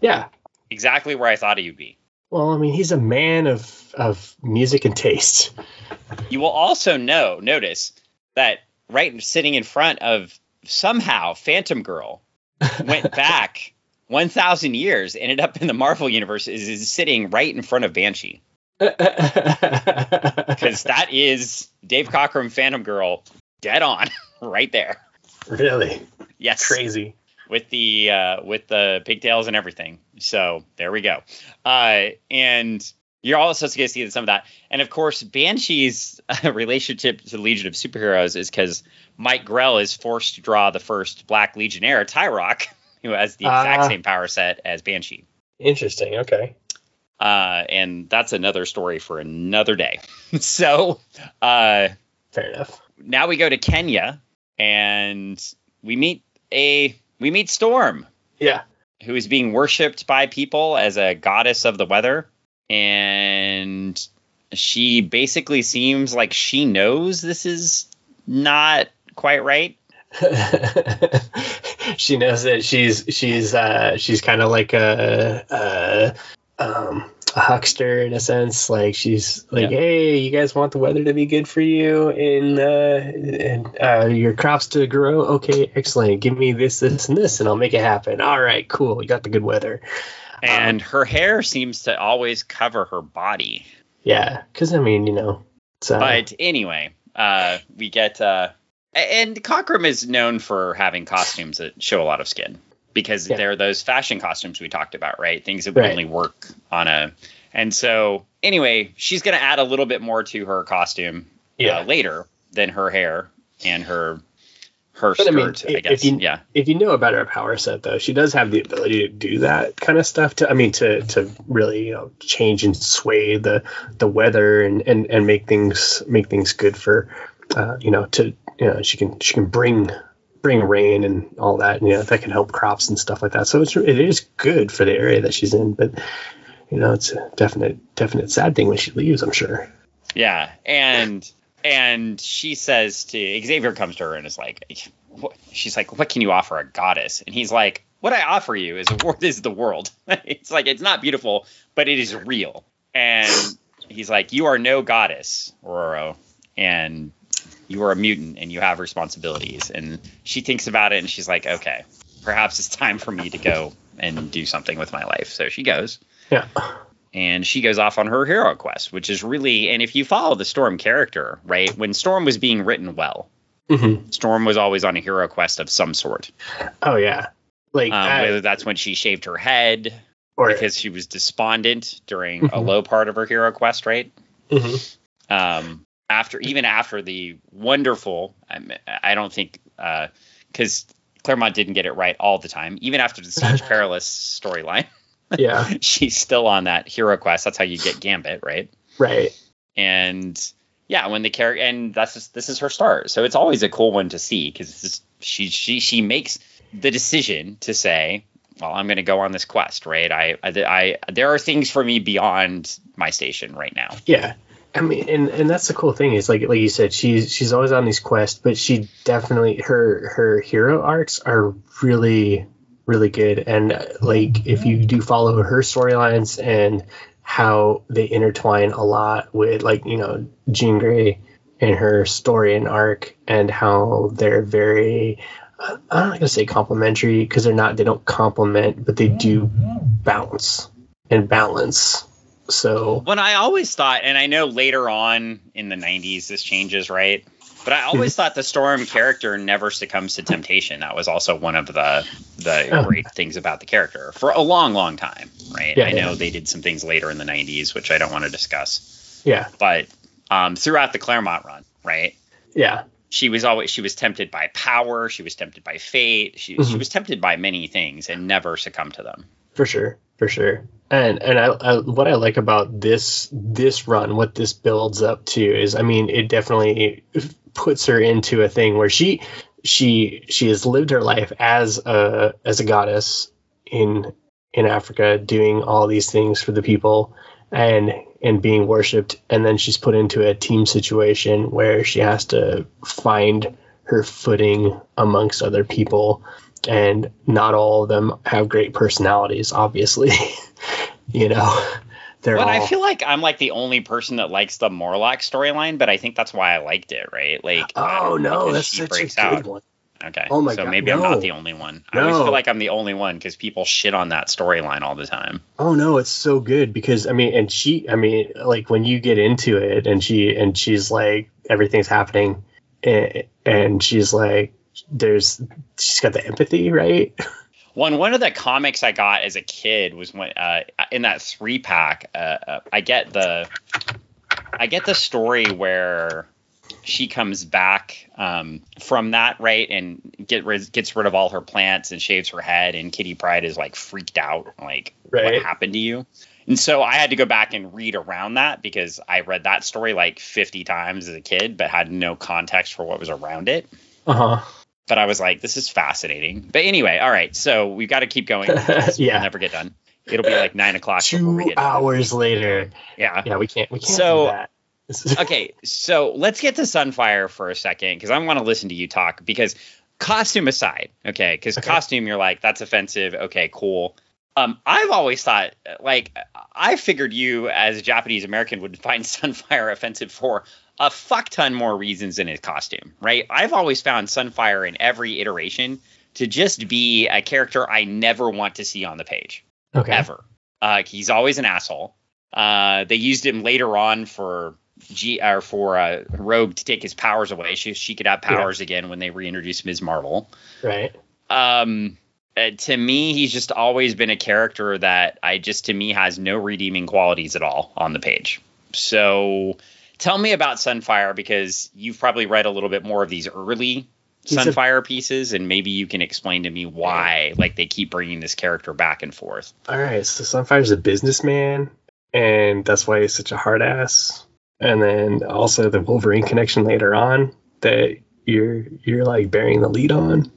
yeah. exactly where I thought he would be. Well, I mean, he's a man of of music and taste. You will also know, notice that right sitting in front of somehow Phantom Girl went back 1,000 years, ended up in the Marvel universe, is, is sitting right in front of Banshee. Because that is Dave Cockrum, Phantom Girl, dead on, right there. really Yes. crazy. with the uh, with the pigtails and everything. So there we go. Uh, and you're also see some of that. And of course, Banshee's relationship to the Legion of Superheroes is because Mike Grell is forced to draw the first Black Legionnaire, Tyroc, who has the exact Ah. same power set as Banshee. Interesting. Okay. Uh, and that's another story for another day. so uh, Fair enough. now we go to Kenya, and we meet a we meet Storm. Yeah. who is being worshipped by people as a goddess of the weather. And she basically seems like she knows this is not quite right. she knows that she's she's uh she's kind of like a, a um a huckster in a sense like she's like Yeah. hey you guys want the weather to be good for you and uh and uh your crops to grow? Okay excellent. Give me this this and this and i'll make it happen. All right cool. You got the good weather And her hair seems to always cover her body. yeah because i mean you know So, But anyway, uh, we get uh, and Cockrum is known for having costumes that show a lot of skin because Yeah. they're those fashion costumes we talked about, right? Things that Right. only work on a. And so anyway, she's going to add a little bit more to her costume yeah. uh, later than her hair and her her But I mean, skirt. I, if guess. you- yeah. if you know about her power set though she does have the ability to do that kind of stuff to i mean to to really you know change and sway the the weather and and, and make things make things good for uh, you know to you know she can she can bring bring rain and all that and, you know that can help crops and stuff like that so it's it is good for the area that she's in but you know it's a definite definite sad thing when she leaves i'm sure Yeah, and and she says to Xavier comes to her and is like, what? she's like, what can you offer a goddess? And he's like, what I offer you is the world. it's like it's not beautiful, but it is real. And he's like, you are no goddess, Ororo, and you are a mutant and you have responsibilities. And she thinks about it and she's like, okay, perhaps it's time for me to go and do something with my life. So she goes yeah and she goes off on her hero quest, which is really, and if you follow the Storm character, right, when Storm was being written well, hmm Storm was always on a hero quest of some sort. oh yeah like Um, I- whether that's when she shaved her head or because she was despondent during a Mhm. low part of her hero quest, right? Mhm. Um, after even after the wonderful, I, I don't think because Claremont didn't get it right all the time. Even after the Siege Perilous storyline, yeah she's still on that hero quest. That's how you get Gambit, right? right and yeah, when the character and that's just, this is her start, so it's always a cool one to see because she she she makes the decision to say, well, I'm going to go on this quest, right? I, I I there are things for me beyond my station right now. Yeah. I mean, and, and that's the cool thing is like like you said, she's she's always on these quests, but she definitely her her hero arcs are really really good, and uh, like if you do follow her storylines and how they intertwine a lot with like you know Jean Grey and her story and arc, and how they're very uh, I'm not gonna say complimentary because they're not they don't complement, but they do bounce and balance. So When I always thought, and I know later on in the 90s this changes, right? But I always thought the Storm character never succumbs to temptation. That was also one of the the great things about the character for a long, long time, right? Yeah, I know yeah. they did some things later in the 90s, which I don't want to discuss. yeah, But um, throughout the Claremont run, right? yeah. She was always she was tempted by power, she was tempted by fate, she she Mhm. was tempted by many things and never succumbed to them. for sure for sure and and I, I what i like about this this run what this builds up to is i mean it definitely puts her into a thing where she she she has lived her life as a as a goddess in in africa doing all these things for the people and and being worshipped. And then she's put into a team situation where she has to find her footing amongst other people. And not all of them have great personalities obviously you know they're But all I feel like I'm like the only person that likes the Morlock storyline, but I think that's why I liked it, right? Like oh um, no that's she such a breaks good out. one Okay. Oh my so God, maybe I'm not the only one. I always feel like I'm the only one because people shit on that storyline all the time. oh no it's so good because i mean and she i mean like when you get into it and she and she's like everything's happening and, and she's like there's she's got the empathy right One one of the comics I got as a kid was when uh, in that three pack. Uh, uh, I get the I get the story where she comes back um, from that right and get rid, gets rid of all her plants and shaves her head and Kitty Pryde is like freaked out like Right. what happened to you and so I had to go back and read around that because I read that story like 50 times as a kid but had no context for what was around it uh-huh but I was like, this is fascinating. But anyway, all right, so we've got to keep going. Yeah. We'll never get done. It'll be like nine o'clock. two get done. hours later Yeah. yeah we can't we can't So- do that Okay, so let's get to Sunfire for a second because I want to listen to you talk. Because costume aside, okay, because Okay. costume, you're like, that's offensive. Okay, cool. Um, I've always thought, like, I figured you as a Japanese American would find Sunfire offensive for a fuck ton more reasons than his costume, right? I've always found Sunfire in every iteration to just be a character I never want to see on the page okay ever. Uh, he's always an asshole. Uh, they used him later on for G or for uh, Rogue to take his powers away. She she could have powers yeah. again when they reintroduce Ms. Marvel. Right. Um. Uh, to me, he's just always been a character that I just to me has no redeeming qualities at all on the page. So tell me about Sunfire because you've probably read a little bit more of these early Sunfire pieces, and maybe you can explain to me why like they keep bringing this character back and forth. All right, so Sunfire's a businessman, and that's why he's such a hard ass. And then also the Wolverine connection later on that you're you're like bearing the lead on.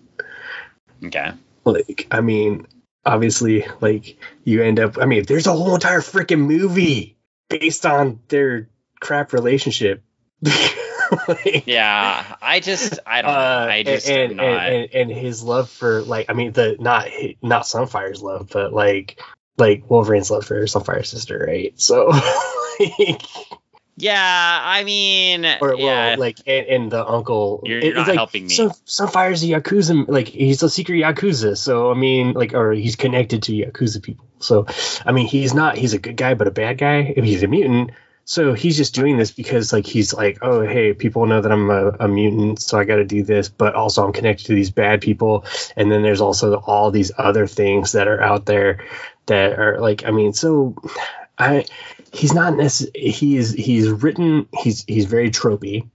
Okay. Like, I mean, obviously, like you end up. I mean, there's a whole entire freaking movie based on their crap relationship. like, yeah, I just I don't uh, know. I just and, not... and, and his love for like I mean the not not Sunfire's love, but like like Wolverine's love for Sunfire's sister, right? So like, yeah, I mean, or yeah. well, like and, and the uncle. You're, you're not like, helping me. So Sunfire's a yakuza, like he's a secret yakuza. So I mean, like, or he's connected to yakuza people. So I mean, he's not. He's a good guy, but a bad guy. If he's a mutant, so he's just doing this because like he's like, oh hey, people know that I'm a, a mutant, so I got to do this. But also I'm connected to these bad people, and then there's also all these other things that are out there that are like, I mean, so I he's not necessarily he's he's written he's he's very tropey,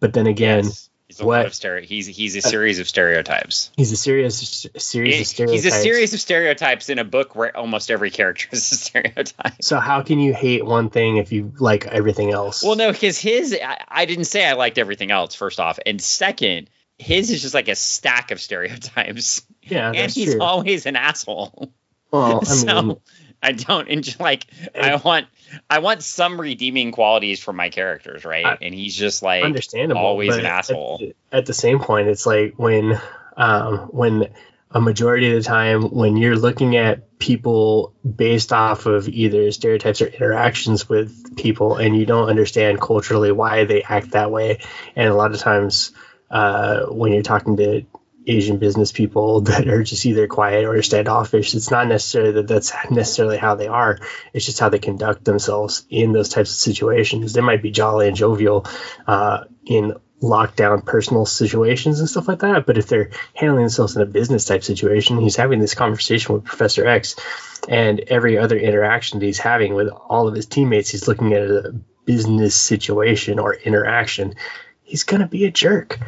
but then again. Yes He's a what? lot of stereo. He's he's a series of stereotypes. He's a series a series of stereotypes. He's a series of stereotypes in a book where almost every character is a stereotype. So how can you hate one thing if you like everything else? Well, no, because his I, I didn't say I liked everything else. First off, and second, his is just like a stack of stereotypes. Yeah, and he's true. always an asshole. Well, I mean, so, I don't enjoy like I want I want some redeeming qualities from my characters, right? I, and he's just like understandable, always an asshole. At, at, the same point, it's like when um, when a majority of the time when you're looking at people based off of either stereotypes or interactions with people and you don't understand culturally why they act that way and a lot of times uh, when you're talking to Asian business people that are just either quiet or standoffish. It's not necessarily that that's necessarily how they are. It's just how they conduct themselves in those types of situations. They might be jolly and jovial uh, in lockdown personal situations and stuff like that. But if they're handling themselves in a business type situation, he's having this conversation with Professor X, and every other interaction that he's having with all of his teammates, he's looking at a business situation or interaction. He's gonna be a jerk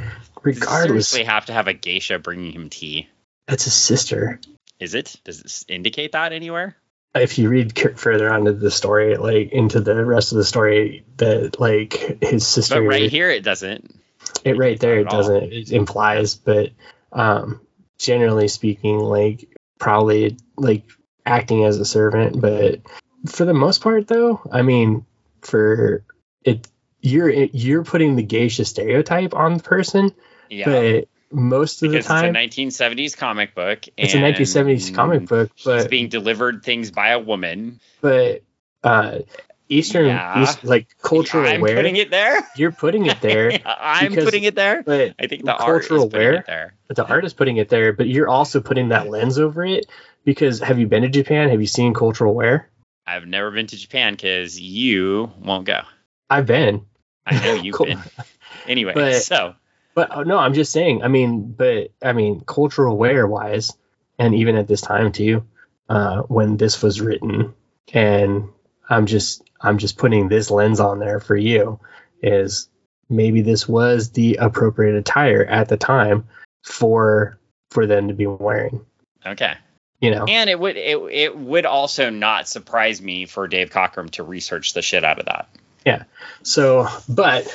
regardless. Does have to have a geisha bringing him tea? That's his sister. Is it? Does it indicate that anywhere? If you read further on into the story, like into the rest of the story, that like his sister. But right here, it doesn't. It right there, it doesn't. All. It implies, but um, generally speaking, like probably like acting as a servant. But for the most part, though, I mean, for it, you're you're putting the geisha stereotype on the person yeah. But most of because the time, it's a 1970s comic book. It's a 1970s comic book, but it's being delivered things by a woman. But uh, Eastern, yeah. East, like cultural I'm aware. putting it there. You're putting it there. I'm because, putting it there. But I think the cultural aware. there. But the art is putting it there. But you're also putting that lens over it because have you been to Japan? Have you seen cultural wear? I've never been to Japan because you won't go. I've been. I know you've been. Anyway, but, so but uh, no, I'm just saying. I mean, but I mean, cultural aware wise, and even at this time too, uh, when this was written, and I'm just I'm just putting this lens on there for you, is maybe this was the appropriate attire at the time for for them to be wearing. Okay. You know. And it would it it would also not surprise me for Dave Cockrum to research the shit out of that. Yeah. So, but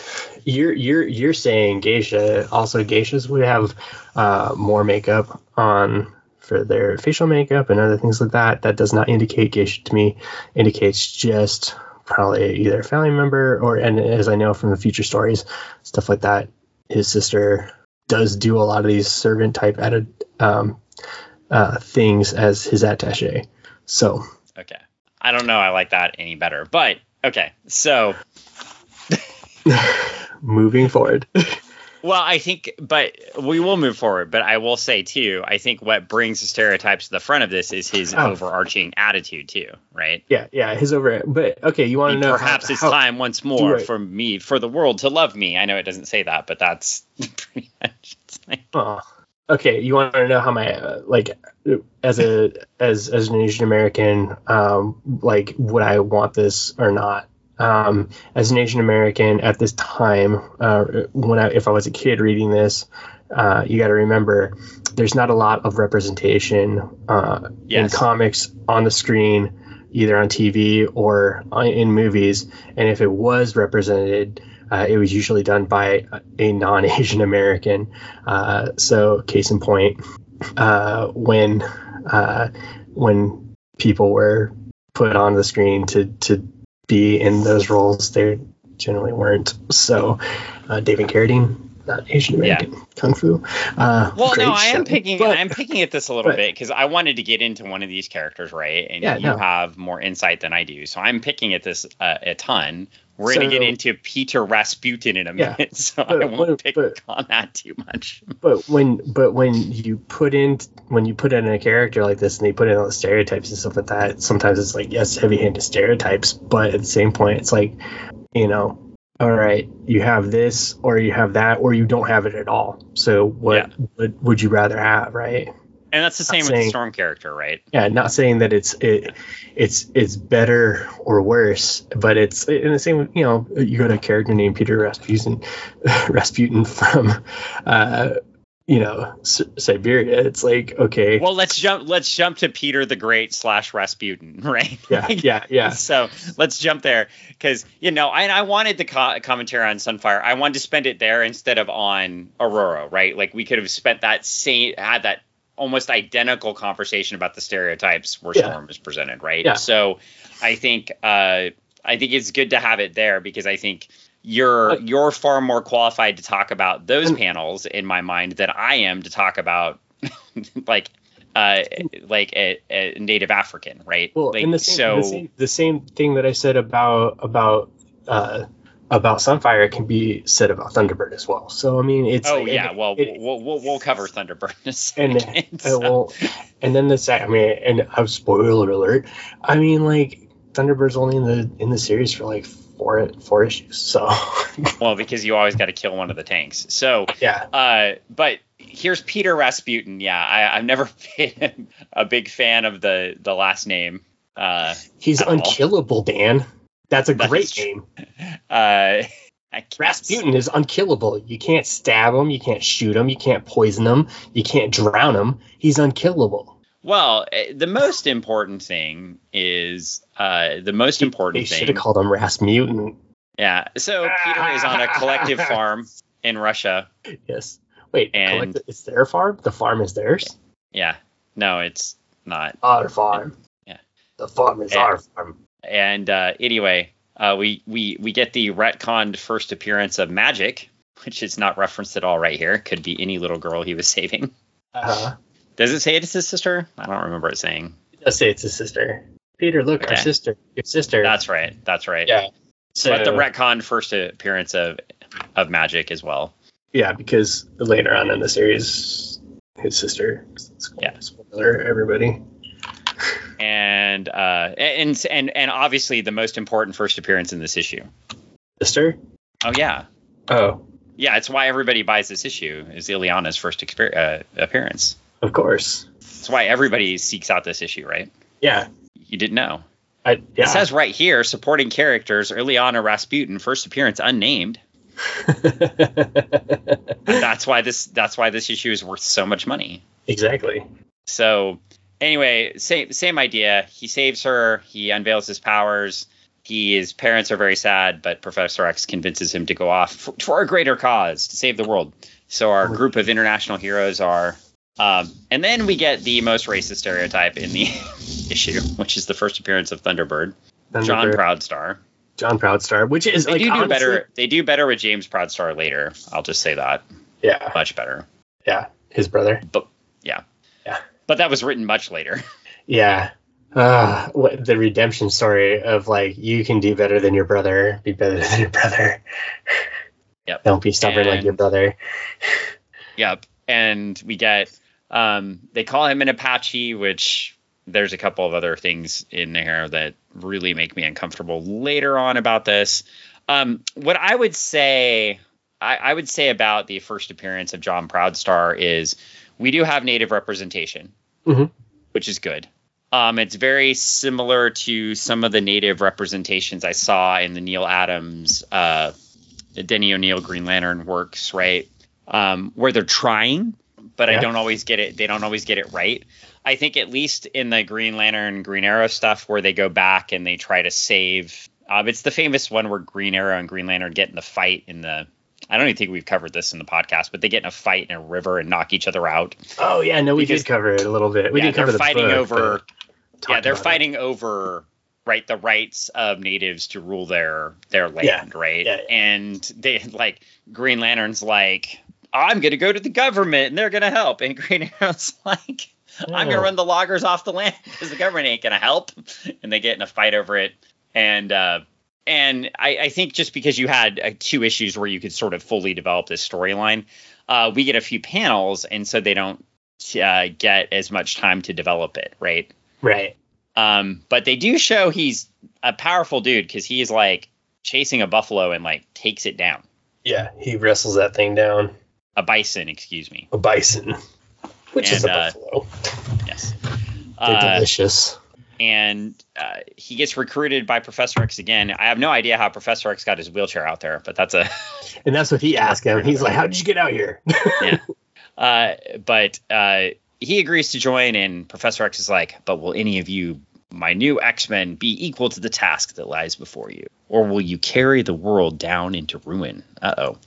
you're you're you're saying geisha. Also, geishas would have uh, more makeup on for their facial makeup and other things like that. That does not indicate geisha to me. Indicates just probably either a family member or, and as I know from the future stories, stuff like that. His sister does do a lot of these servant type added um, uh, things as his attaché. So. Okay. I don't know. I like that any better, but Okay, so moving forward. well, I think, but we will move forward. But I will say too, I think what brings the stereotypes to the front of this is his Oh. overarching attitude too, right? Yeah, yeah, his over. But okay, you want to know? how- Perhaps it's how- time once more Right. for me, for the world to love me. I know it doesn't say that, but that's pretty much. It's like, Oh, okay. You want to know how my uh, like as a as as an Asian American, um, like would I want this or not? Um, as an Asian American at this time, uh, when I if I was a kid reading this, uh, you got to remember there's not a lot of representation uh, in comics on the screen, either on TV or in movies. And if it was represented, uh, it was usually done by a non-Asian American. Uh, so, case in point, uh, when uh, when people were put on the screen to to be in those roles, they generally weren't. So, uh, David Carradine, not Asian American, Kung Fu. Uh, well, no, I am picking. But- I'm picking at this a little but- bit because I wanted to get into one of these characters, right? And Yeah, you no. have more insight than I do, so I'm picking at this uh, a ton. We're going to get into Peter Rasputin in a Yeah, minute, so but- I won't but- pick but- on that too much. but when but when you put in when you put in a character like this and they put in all the stereotypes and stuff like that sometimes it's like yes heavy-handed stereotypes but at the same point it's like you know all right you have this or you have that or you don't have it at all so what Yeah. what would you rather have right And that's the same with the Storm character, right? yeah not saying that it's it, it's it's better or worse but it's in the same you know you got a character named peter rasputin rasputin from uh you know S- siberia it's like okay Well, let's jump. Let's jump to Peter the Great slash Rasputin, right? yeah yeah yeah So let's jump there because you know, and I wanted the co- commentary on Sunfire. I wanted to spend it there instead of on Ororo, right? Like we could have spent that same had that almost identical conversation about the stereotypes where Yeah. Storm is presented, right? Yeah. So I think uh, I think it's good to have it there because I think you're you're far more qualified to talk about those panels in my mind than I am to talk about like uh like a, a native African, right? well like, and the same, so the same the same thing that i said about about uh about sunfire it can be said about thunderbird as well so i mean it's oh yeah, and well it- we'll, we'll we'll cover Thunderbird in a and second. uh, so- well, and then the sec- I mean, and I'm spoiler alert. I mean, like Thunderbird's only in the in the series for like four four issues. So well, because you always got to kill one of the tanks. So, yeah, uh, but here's Peter Rasputin. Yeah, I, I've never been a big fan of the the last name. Uh, he's At all. unkillable, Dan. That's a great true. name. uh, Rasputin is unkillable. You can't stab him. You can't shoot him. You can't poison him. You can't drown him. He's unkillable. Well, eh, the most important thing is uh, the most important They should thing. have called him Rasmutin. yeah. So Peter is on a collective farm in Russia. Yes. Wait, And- collect- it's their farm. The farm is theirs. Yeah. No, it's not. Our farm. Yeah. The farm is Yeah. our farm. And uh, anyway, uh, we we we get the retconned first appearance of Magik, which is not referenced at all right here. Could be any little girl he was saving. Uh-huh. Does it say it's his sister? I don't remember it saying. It does say it's his sister. Peter, look, our sister. Your sister. That's right. That's right. yeah. So, But the retconned first appearance of of Magik as well. yeah, because later on in the series, his sister. Yeah. Spoiler, everybody. And uh and and and obviously the most important first appearance in this issue. Sister? Oh yeah. Oh, Yeah, it's why everybody buys this issue is Illyana's first uh, appearance. of course. That's why everybody seeks out this issue, right? Yeah. You didn't know. I, yeah. It says right here, supporting characters, Illyana Rasputin, first appearance unnamed. That's why this that's why this issue is worth so much money. exactly. So anyway, same same idea. He saves her, he unveils his powers. He, his parents are very sad, but Professor X convinces him to go off for, for a greater cause to save the world. So our group of international heroes are, um, and then we get the most racist stereotype in the issue, which is the first appearance of Thunderbird, John Proudstar. John Proudstar, which is They like do do better. They do better with James Proudstar later. I'll just say that Yeah, much better. yeah, his brother. But that was written much later. Yeah. Uh, what the redemption story of like you can do better than your brother, be better than your brother. Yep. Don't be stubborn like your brother. Yep. And we get um they call him an Apache, which there's a couple of other things in there that really make me uncomfortable later on about this. Um what I would say I, I would say about the first appearance of John Proudstar is we do have native representation, Mhm. which is good. Um, it's very similar to some of the native representations I saw in the Neal Adams, uh, Denny O'Neil Green Lantern works, right? Um, where they're trying, but I don't always get it. They don't always get it right. I think at least in the Green Lantern, Green Arrow stuff, where they go back and they try to save. Um, it's the famous one where Green Arrow and Green Lantern get in the fight in the. I don't even think we've covered this in the podcast, but they get in a fight in a river and knock each other out. Oh yeah, no, we Because- did cover it a little bit. We yeah, did cover they're the fighting book, over. Yeah, they're about it. fighting over right the rights of natives to rule their their land, right? Yeah, yeah. And they like Green Lantern's like, I'm gonna go to the government and they're gonna help, and Green Arrow's like, I'm gonna run the loggers off the land because the government ain't gonna help, and they get in a fight over it, and uh, and I, I think just because you had uh, two issues where you could sort of fully develop this storyline, uh, we get a few panels, and so they don't uh, get as much time to develop it, right? Right. Um, but they do show he's a powerful dude because he's like chasing a buffalo and like takes it down. Yeah, he wrestles that thing down. A bison, excuse me. A bison, which is a uh, buffalo. Yes. They're Uh, delicious. And uh, he gets recruited by Professor X again. I have no idea how Professor X got his wheelchair out there, but that's a And that's what he asked him. He's like, "How did you get out here?" Yeah, uh, but uh, he agrees to join, and Professor X is like, "But will any of you, my new X Men, be equal to the task that lies before you, or will you carry the world down into ruin?" Uh oh.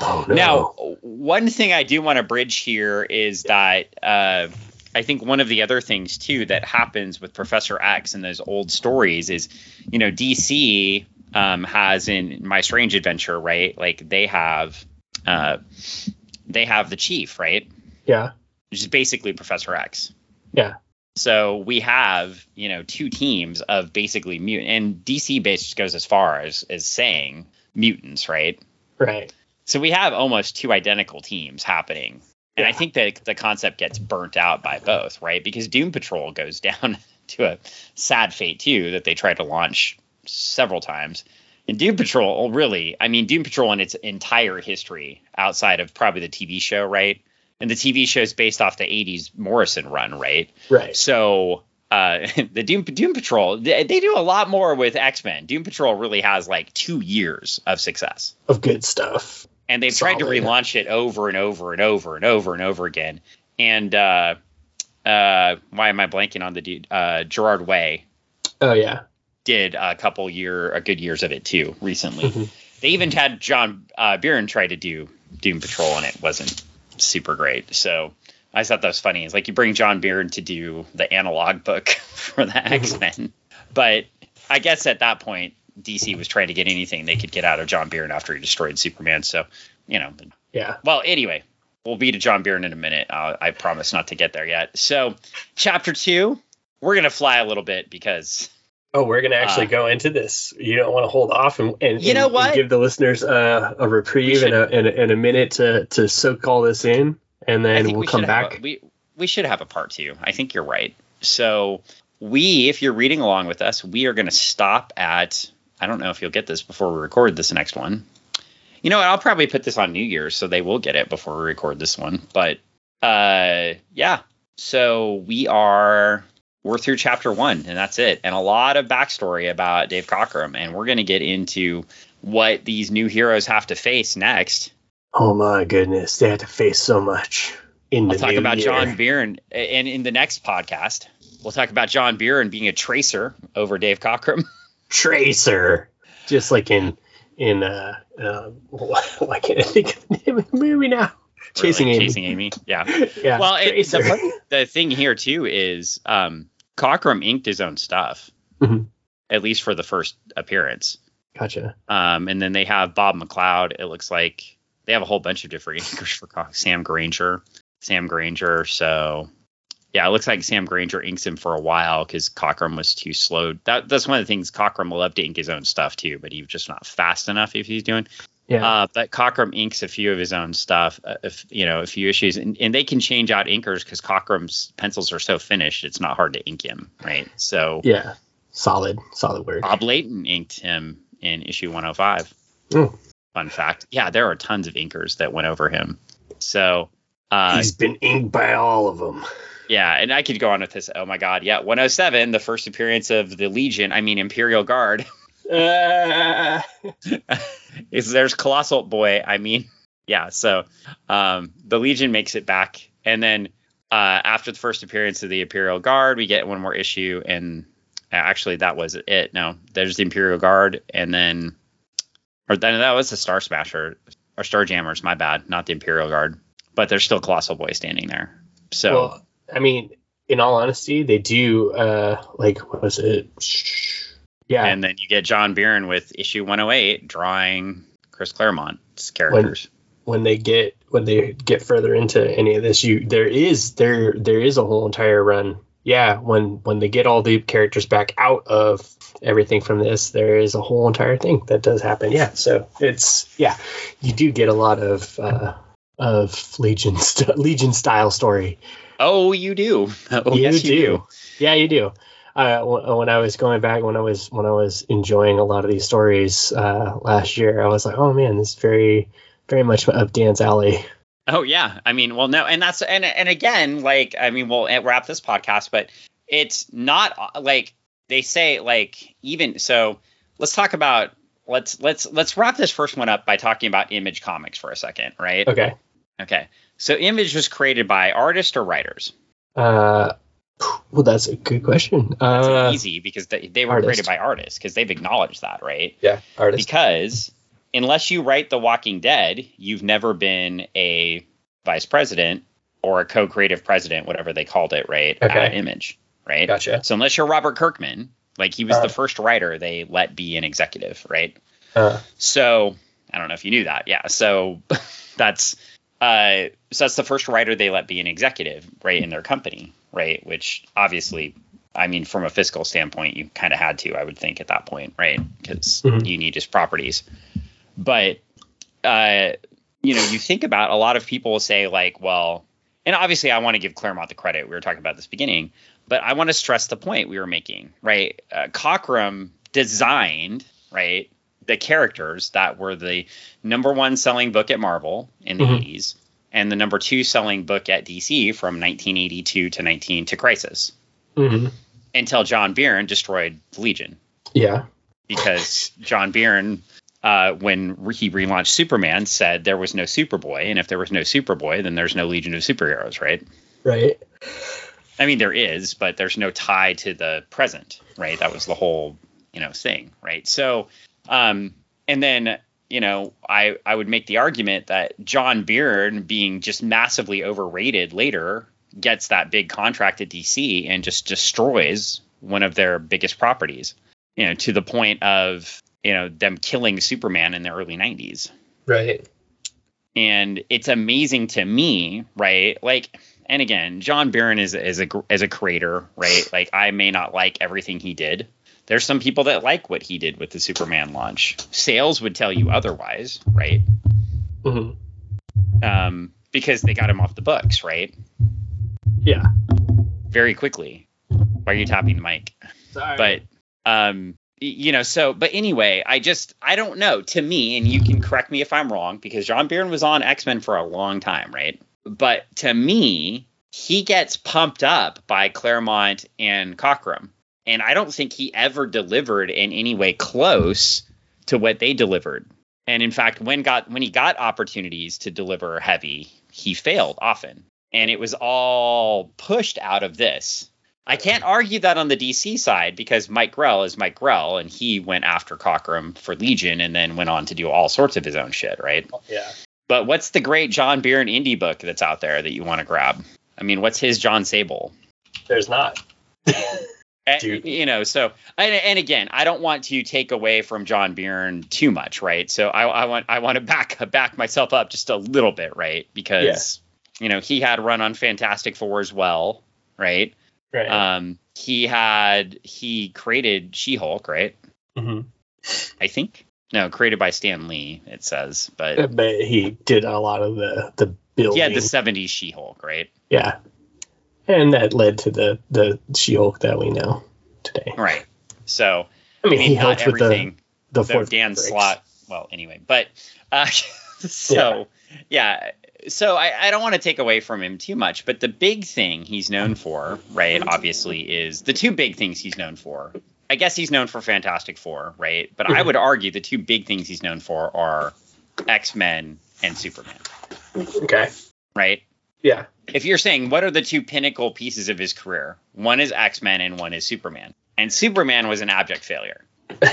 oh no. Now, one thing I do want to bridge here is that uh, I think one of the other things too that happens with Professor X and those old stories is, you know, DC um, has in My Strange Adventure, right? Like they have, uh, they have the Chief, right? yeah, Which is basically Professor X. yeah, So we have, you know, two teams of basically mutant, and DC based goes as far as as saying mutants, right? right. So we have almost two identical teams happening. And I think that the concept gets burnt out by both, right? Because Doom Patrol goes down to a sad fate too that they tried to launch several times. And Doom Patrol, really, I mean, Doom Patrol in its entire history outside of probably the TV show, right? And the TV show is based off the 80s Morrison run, right? Right. So uh, the Doom Doom Patrol, they, they do a lot more with X Men. Doom Patrol really has like two years of success Of good stuff. And they've tried to relaunch it over and over and over and over and over again. And uh, uh, why am I blanking on the dude? Uh, Gerard Way Oh yeah. did a couple year, a good years of it too recently. Mhm. They even had John uh, try to do Doom Patrol, and it wasn't super great. So I thought that was funny. It's like you bring John Byrne to do the analog book for the X Men, but I guess at that point DC was trying to get anything they could get out of John Byrne after he destroyed Superman. So you know, Yeah. well, anyway, we'll be to John Byrne in a minute. Uh, I promise not to get there yet. So, chapter two, we're gonna fly a little bit because Oh, we're gonna actually Uh, go into this. You don't want to hold off and, and You know and- what? and give the listeners uh, a reprieve and a, and, a, and a minute to to soak all this in, and then we'll we come back. a, we we should have a part two. I think you're right. So we, if you're reading along with us, we are gonna stop at. I don't know if you'll get this before we record this next one. You know, what, I'll probably put this on New Year's, so they will get it before we record this one. But uh, yeah. So we are we're through chapter one, and that's it. And a lot of backstory about Dave Cockrum, and we're gonna get into what these new heroes have to face next. oh my goodness, they had to face so much. In the I'll talk about year. John Byrne, and in the next podcast, we'll talk about John Byrne being a tracer over Dave Cockrum. Tracer, just like in in uh, uh why can't I think of the name of the movie now? Chasing Amy. Chasing Amy. Yeah. Yeah. Well, it, the, the thing here too is um, Cockrum inked his own stuff, Mhm. at least for the first appearance. gotcha. Um, and then they have Bob McLeod. It looks like they have a whole bunch of different inkers for Cock- Sam Grainger, Sam Grainger. So yeah, it looks like Sam Grainger inks him for a while because Cockrum was too slow. That that's one of the things Cockrum love to ink his own stuff too, but he's just not fast enough if he's doing. Yeah. Uh, but Cockrum inks a few of his own stuff, uh, if you know, a few issues, and, and they can change out inkers because Cockrum's pencils are so finished, it's not hard to ink him, right? So yeah. Solid. Solid work. Bob Layton inked him in issue 105. Oh. Fun fact. Yeah, there are tons of inkers that went over him. So uh, He's been inked by all of them. Yeah, and I could go on with this. Oh my God, yeah, 107, the first appearance of the Legion, I mean Imperial Guard. Uh, is there's Colossal Boy. I mean, yeah. So um, the Legion makes it back, and then uh, after the first appearance of the Imperial Guard, we get one more issue, and actually that was it. No, there's the Imperial Guard, and then or then that was the Star Smasher or Star Jammers. My bad, not the Imperial Guard, but there's still Colossal Boy standing there. So well, I mean, in all honesty, they do. Uh, like, what was it? Yeah. and then you get John Byrne with issue 108 drawing Chris Claremont's characters. when they get when they get further into any of this you there is there there is a whole entire run yeah when when they get all the characters back out of everything from this there is a whole entire thing that does happen yeah so it's yeah you do get a lot of uh of legion st- legion style story Oh, you do. Oh, You yes, you do. do. yeah you do uh, when I was going back, when I was when I was enjoying a lot of these stories uh, last year, I was like, "Oh man, this is very, very much up Dan's alley." Oh yeah, I mean, well, no, and that's and and again, like, I mean, we'll wrap this podcast, but it's not like they say, like, even so. Let's talk about let's let's let's wrap this first one up by talking about Image Comics for a second, right? Okay. Okay. So Image was created by artists or writers. Uh, well, that's a good question. It's Uh, easy because they, they were artist. created by artists because they've acknowledged that, right? yeah, artist. because unless you write The Walking Dead, you've never been a vice president or a co-creative president, whatever they called it, right? Okay. Image, right? Gotcha. So unless you're Robert Kirkman, like he was Uh. the first writer they let be an executive, right? Uh, So I don't know if you knew that. Yeah. So that's uh so that's the first writer they let be an executive, right, in their company, right? Which obviously I mean, from a fiscal standpoint, you kind of had to, I would think, at that point, right? Because Mhm. you need his properties. But uh, you know, you think about a lot of people will say like, well, and obviously I want to give Claremont the credit. We were talking about this beginning, but I want to stress the point we were making, right? Uh, Cockrum designed, right, the characters that were the number one selling book at Marvel in the Mhm. 80s and the number two selling book at DC from 1982 to 19 to Crisis mhm. until John Byrne destroyed Legion Yeah. because John Byrne, uh, when he relaunched Superman, said there was no Superboy, and if there was no Superboy, then there's no Legion of Superheroes, right? Right. I mean, there is, but there's no tie to the present, right? That was the whole, you know, thing, right? So, um, and then, you know, I I would make the argument that John Byrne being just massively overrated later gets that big contract at DC and just destroys one of their biggest properties, you know, to the point of you know them killing Superman in the early 90s Right. and it's amazing to me, right? Like, and again, John Byrne is is a as a creator, right? Like, I may not like everything he did. There's some people that like what he did with the Superman launch. Sales would tell you otherwise, right? hmm Um, because they got him off the books, right? Yeah. Very quickly. Why are you tapping the mic? Sorry. but um you know so but anyway i just i don't know to me and you can correct me if i'm wrong because john byrne was on x-men for a long time right but to me he gets pumped up by claremont and cockrum and i don't think he ever delivered in any way close to what they delivered and in fact when got when he got opportunities to deliver heavy he failed often and it was all pushed out of this I can't argue that on the DC side because Mike Grell is Mike Grell and he went after Cockrum for Legion and then went on to do all sorts of his own shit, right? yeah. But what's the great John Byrne indie book that's out there that you want to grab? I mean, what's his Jon Sable? There's not. Eh, Dude. You know, so and, and again, I don't want to take away from John Byrne too much, right? So I, I want I want to back back myself up just a little bit, right? Because you know he had run on Fantastic Four as well, right? Right. Um, he had he created She-Hulk, right? hmm I think. No, created by Stan Lee. It says, but but he did a lot of the the building. yeah, the '70s She-Hulk, right? Yeah. And that led to the the She-Hulk that we know today. Right. So I mean, I mean, he not helped with the the fourth Dan breaks. Slott. Well, anyway, but uh, so yeah. So I, I don't want to take away from him too much, but the big thing he's known for, right? Obviously, is the two big things he's known for. I guess he's known for Fantastic Four, right? But I Mhm. would argue the two big things he's known for are X Men and Superman, Okay. right? Yeah. If you're saying what are the two pinnacle pieces of his career, one is X Men and one is Superman, and Superman was an abject failure. but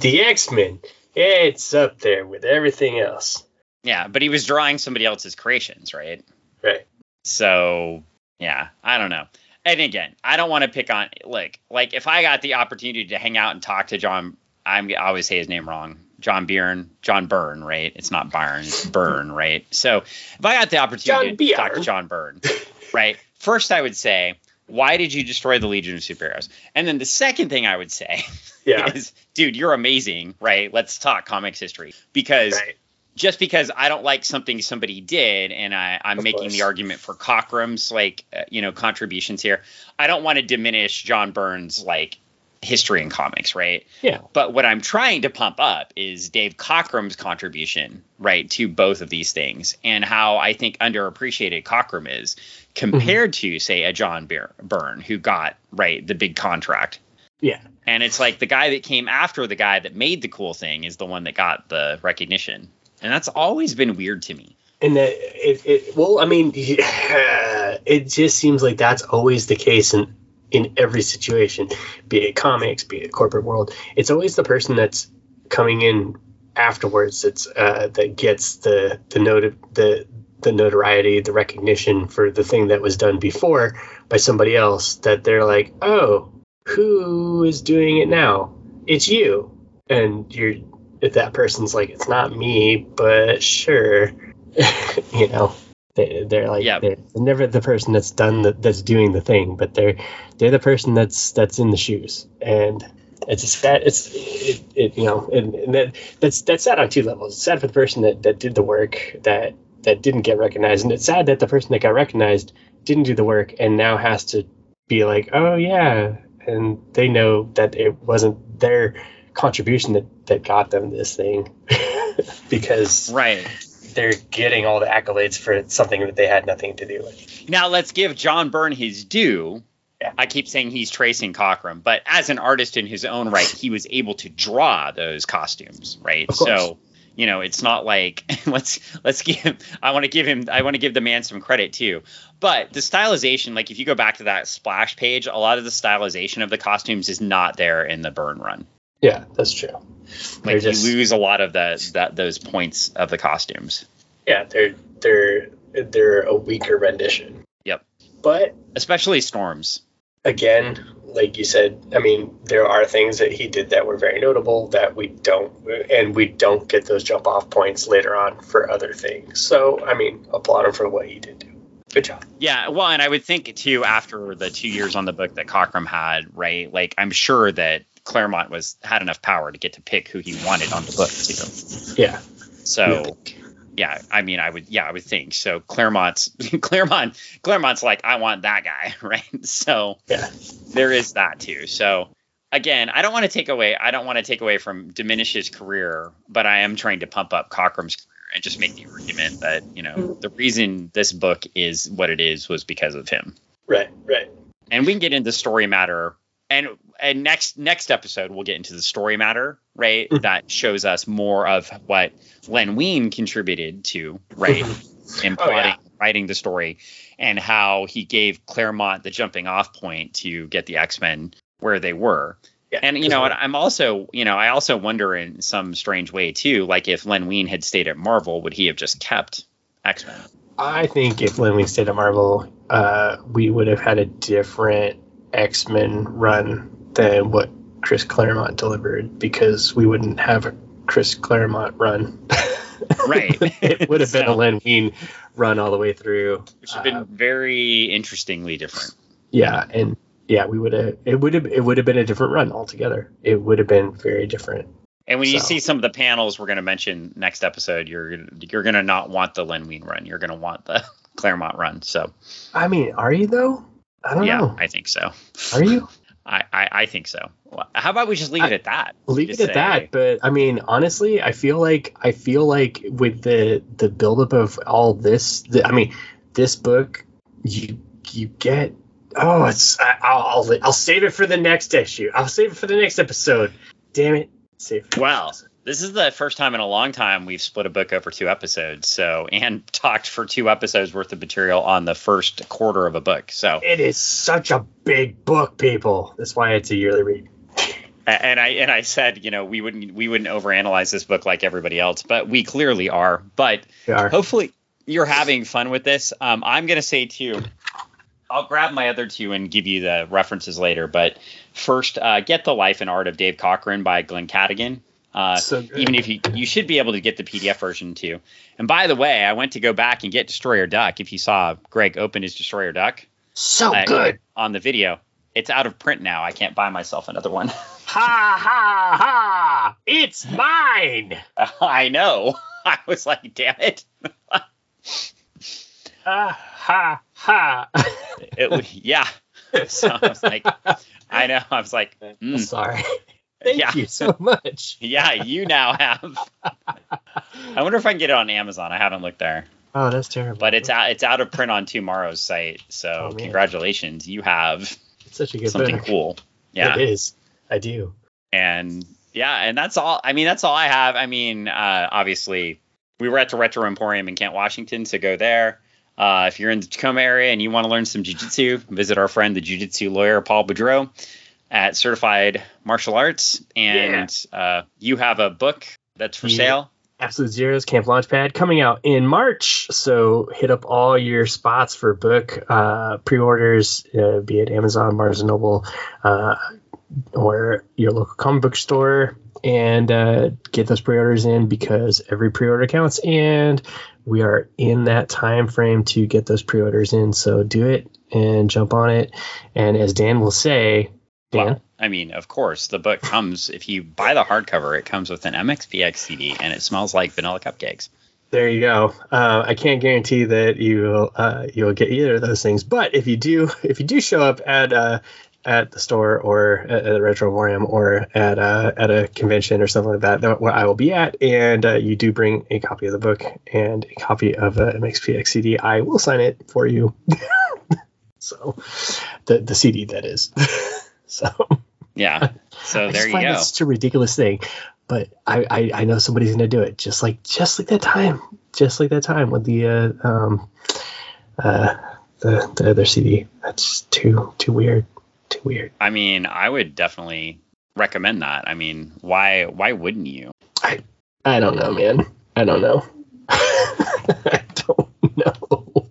the X Men, it's up there with everything else. Yeah, but he was drawing somebody else's creations, right? Right. So yeah, I don't know. And again, I don't want to pick on like like if I got the opportunity to hang out and talk to John, I'm I always say his name wrong. John Byrne, John Byrne, right? It's not Byrne, it's Byrne, right? So if I got the opportunity John to talk to. John Byrne, right? First, I would say, why did you destroy the Legion of Superheroes? And then the second thing I would say Yeah. is, dude, you're amazing, right? Let's talk comics history because right. just because I don't like something somebody did, and I, I'm Of making course. the argument for Cockrum's like uh, you know contributions here, I don't want to diminish John Byrne's like history in comics, right? Yeah. But what I'm trying to pump up is Dave Cockrum's contribution, right, to both of these things, and how I think underappreciated Cockrum is compared to say a John Byr- Byrne who got right the big contract. Yeah. And it's like the guy that came after the guy that made the cool thing is the one that got the recognition. And that's always been weird to me. And that it, it well, I mean, yeah, it just seems like that's always the case in in every situation, be it comics, be it corporate world. It's always the person that's coming in afterwards that's uh, that gets the the note the the notoriety, the recognition for the thing that was done before by somebody else. That they're like, oh, who is doing it now? It's you, and you're. If that person's like, it's not me, but sure, you know they, they're like Yeah. they're never the person that's done the, that's doing the thing but they're they're the person that's that's in the shoes and it's a sad it's it, it you know and, and that that's that's sad on two levels it's sad for the person that that did the work that that didn't get recognized and it's sad that the person that got recognized didn't do the work and now has to be like oh yeah and they know that it wasn't their contribution that that got them this thing because Right. They're getting all the accolades for something that they had nothing to do with. Now let's give John Byrne his due. Yeah. I keep saying he's tracing Cockrum, but as an artist in his own right, he was able to draw those costumes, right? So, you know, it's not like let's let's give I want to give him I want to give the man some credit too. But the stylization, like if you go back to that splash page, a lot of the stylization of the costumes is not there in the Byrne run. Yeah, that's true. Like just you lose a lot of the that those points of the costumes. yeah, they're they're they're a weaker rendition. Yep. But Especially Storms. again, like you said, I mean, there are things that he did that were very notable that we don't, and we don't get those jump off points later on for other things. So, I mean, applaud him for what he did do. Good job. Yeah, well, and I would think too after the two years on the book that Cockrum had, right? Like I'm sure that Claremont was had enough power to get to pick who he wanted on the book too. Yeah. So yeah, I mean, I would yeah, I would think so. Claremont's Claremont Claremont's like I want that guy, right? So Yeah. there is that too. So again, I don't want to take away I don't want to take away from diminish his career, but I am trying to pump up Cockrum's career and just make the argument that you know the reason this book is what it is was because of him Right. Right. and we can get into story matter and and next next episode we'll get into the story matter right Mhm. that shows us more of what len wein contributed to right in Oh, yeah. writing the story and how he gave claremont the jumping off point to get the x-men where they were Yeah. and you know what i'm also you know i also wonder in some strange way too like if len wein had stayed at marvel would he have just kept x-men I think if Len Wein stayed at Marvel, uh, we would have had a different X Men run than what Chris Claremont delivered because we wouldn't have a Chris Claremont run. Right. it would have been a So- Len Wein run all the way through. which have been Uh, very interestingly different yeah, and yeah, we would have. It would have. It would have been a different run altogether. It would have been very different. And when you see some of the panels we're going to mention next episode, you're you're going to not want the Len Wein run. You're going to want the Claremont run. So I mean, are you though? I don't yeah, know. I think so. Are you? I, I, I think so. How about we just leave it at that? Leave it at that. But I mean, honestly, I feel like I feel like with the the buildup of all this, the, I mean, this book, you you get. Oh, it's I, I'll, I'll I'll save it for the next issue. I'll save it for the next episode. Damn it, save. It Well, episode. This is the first time in a long time we've split a book over two episodes. So and talked for two episodes worth of material on the first quarter of a book. So it is such a big book, people. That's why it's a yearly read. And I and I said, you know, we wouldn't we wouldn't overanalyze this book like everybody else, but we clearly are. But are. hopefully you're having fun with this. Um, I'm gonna say too. I'll grab my other two and give you the references later. But first, uh, get the life and art of Dave Cockrum by Glen Cadigan. Uh, So even if you you should be able to get the PDF version too. And by the way, I went to go back and get Destroyer Duck. If you saw Greg open his Destroyer Duck so uh, good. on the video, it's out of print now. I can't buy myself another one. Ha ha ha! It's mine. I know. I was like, damn it. Ha ha ha! It was yeah. So I was like, I know. I was like, mm, Sorry. Thank Yeah. you so much. yeah, you now have. I wonder if I can get it on Amazon. I haven't looked there, Oh, that's terrible. but it's out. It's out of print on TwoMorrows' site. So Oh, congratulations, you have It's such a good something book. cool. Yeah, It is. I do. and yeah, and that's all. I mean, that's all I have. I mean, uh, obviously, we were at the Retro Emporium in Kent, Washington, so go there. Uh, if you're in the Tacoma area and you want to learn some jujitsu, visit our friend, the jujitsu lawyer Paul Boudreau, at Certified Martial Arts. And uh, you have a book that's for Yeah. sale. Absolute Zeros Camp Launchpad coming out in March. So hit up all your spots for book uh, pre-orders, uh, be it Amazon, Barnes and Noble, uh, or your local comic book store, and uh, get those pre-orders in because every pre-order counts, and we are in that time frame to get those pre-orders in. So do it and jump on it. And as Dan will say, Well, I mean, of course, the book comes, if you buy the hardcover, it comes with an MXPX CD and it smells like vanilla cupcakes. There you go. Uh, I can't guarantee that you'll uh, you'll get either of those things, but if you do, if you do show up at uh, at the store or at, at the Retro Emporium or at uh, at a convention or something like that, that where I will be at, and uh, you do bring a copy of the book and a copy of a MXPX CD, I will sign it for you. so, the the CD that is. so Yeah. So there you find go. that such a ridiculous thing, but I, I I know somebody's gonna do it. Just like just like that time, just like that time with the uh, um uh the the other CD. That's too too weird, too weird. I mean, I would definitely recommend that. I mean, why why wouldn't you? I I don't know, man. I don't know. I don't know.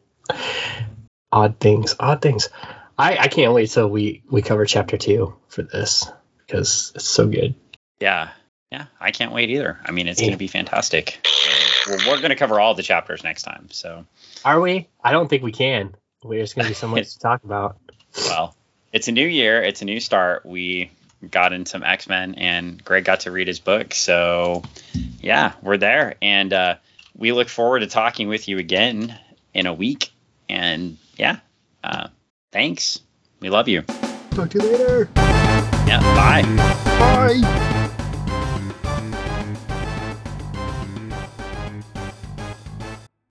Odd things, odd things. I I can't wait till we we cover chapter two for this because it's so good. Yeah. Yeah, I can't wait either. I mean, it's Yeah. going to be fantastic. Well, we're going to cover all the chapters next time. So, Are we? I don't think we can. There's gonna be so much to talk about. well, it's a new year, it's a new start. We got in some X-Men and Greg got to read his book. So, yeah, we're there and uh we look forward to talking with you again in a week. And yeah, uh thanks. We love you. Talk to you later. Yeah, bye. Bye.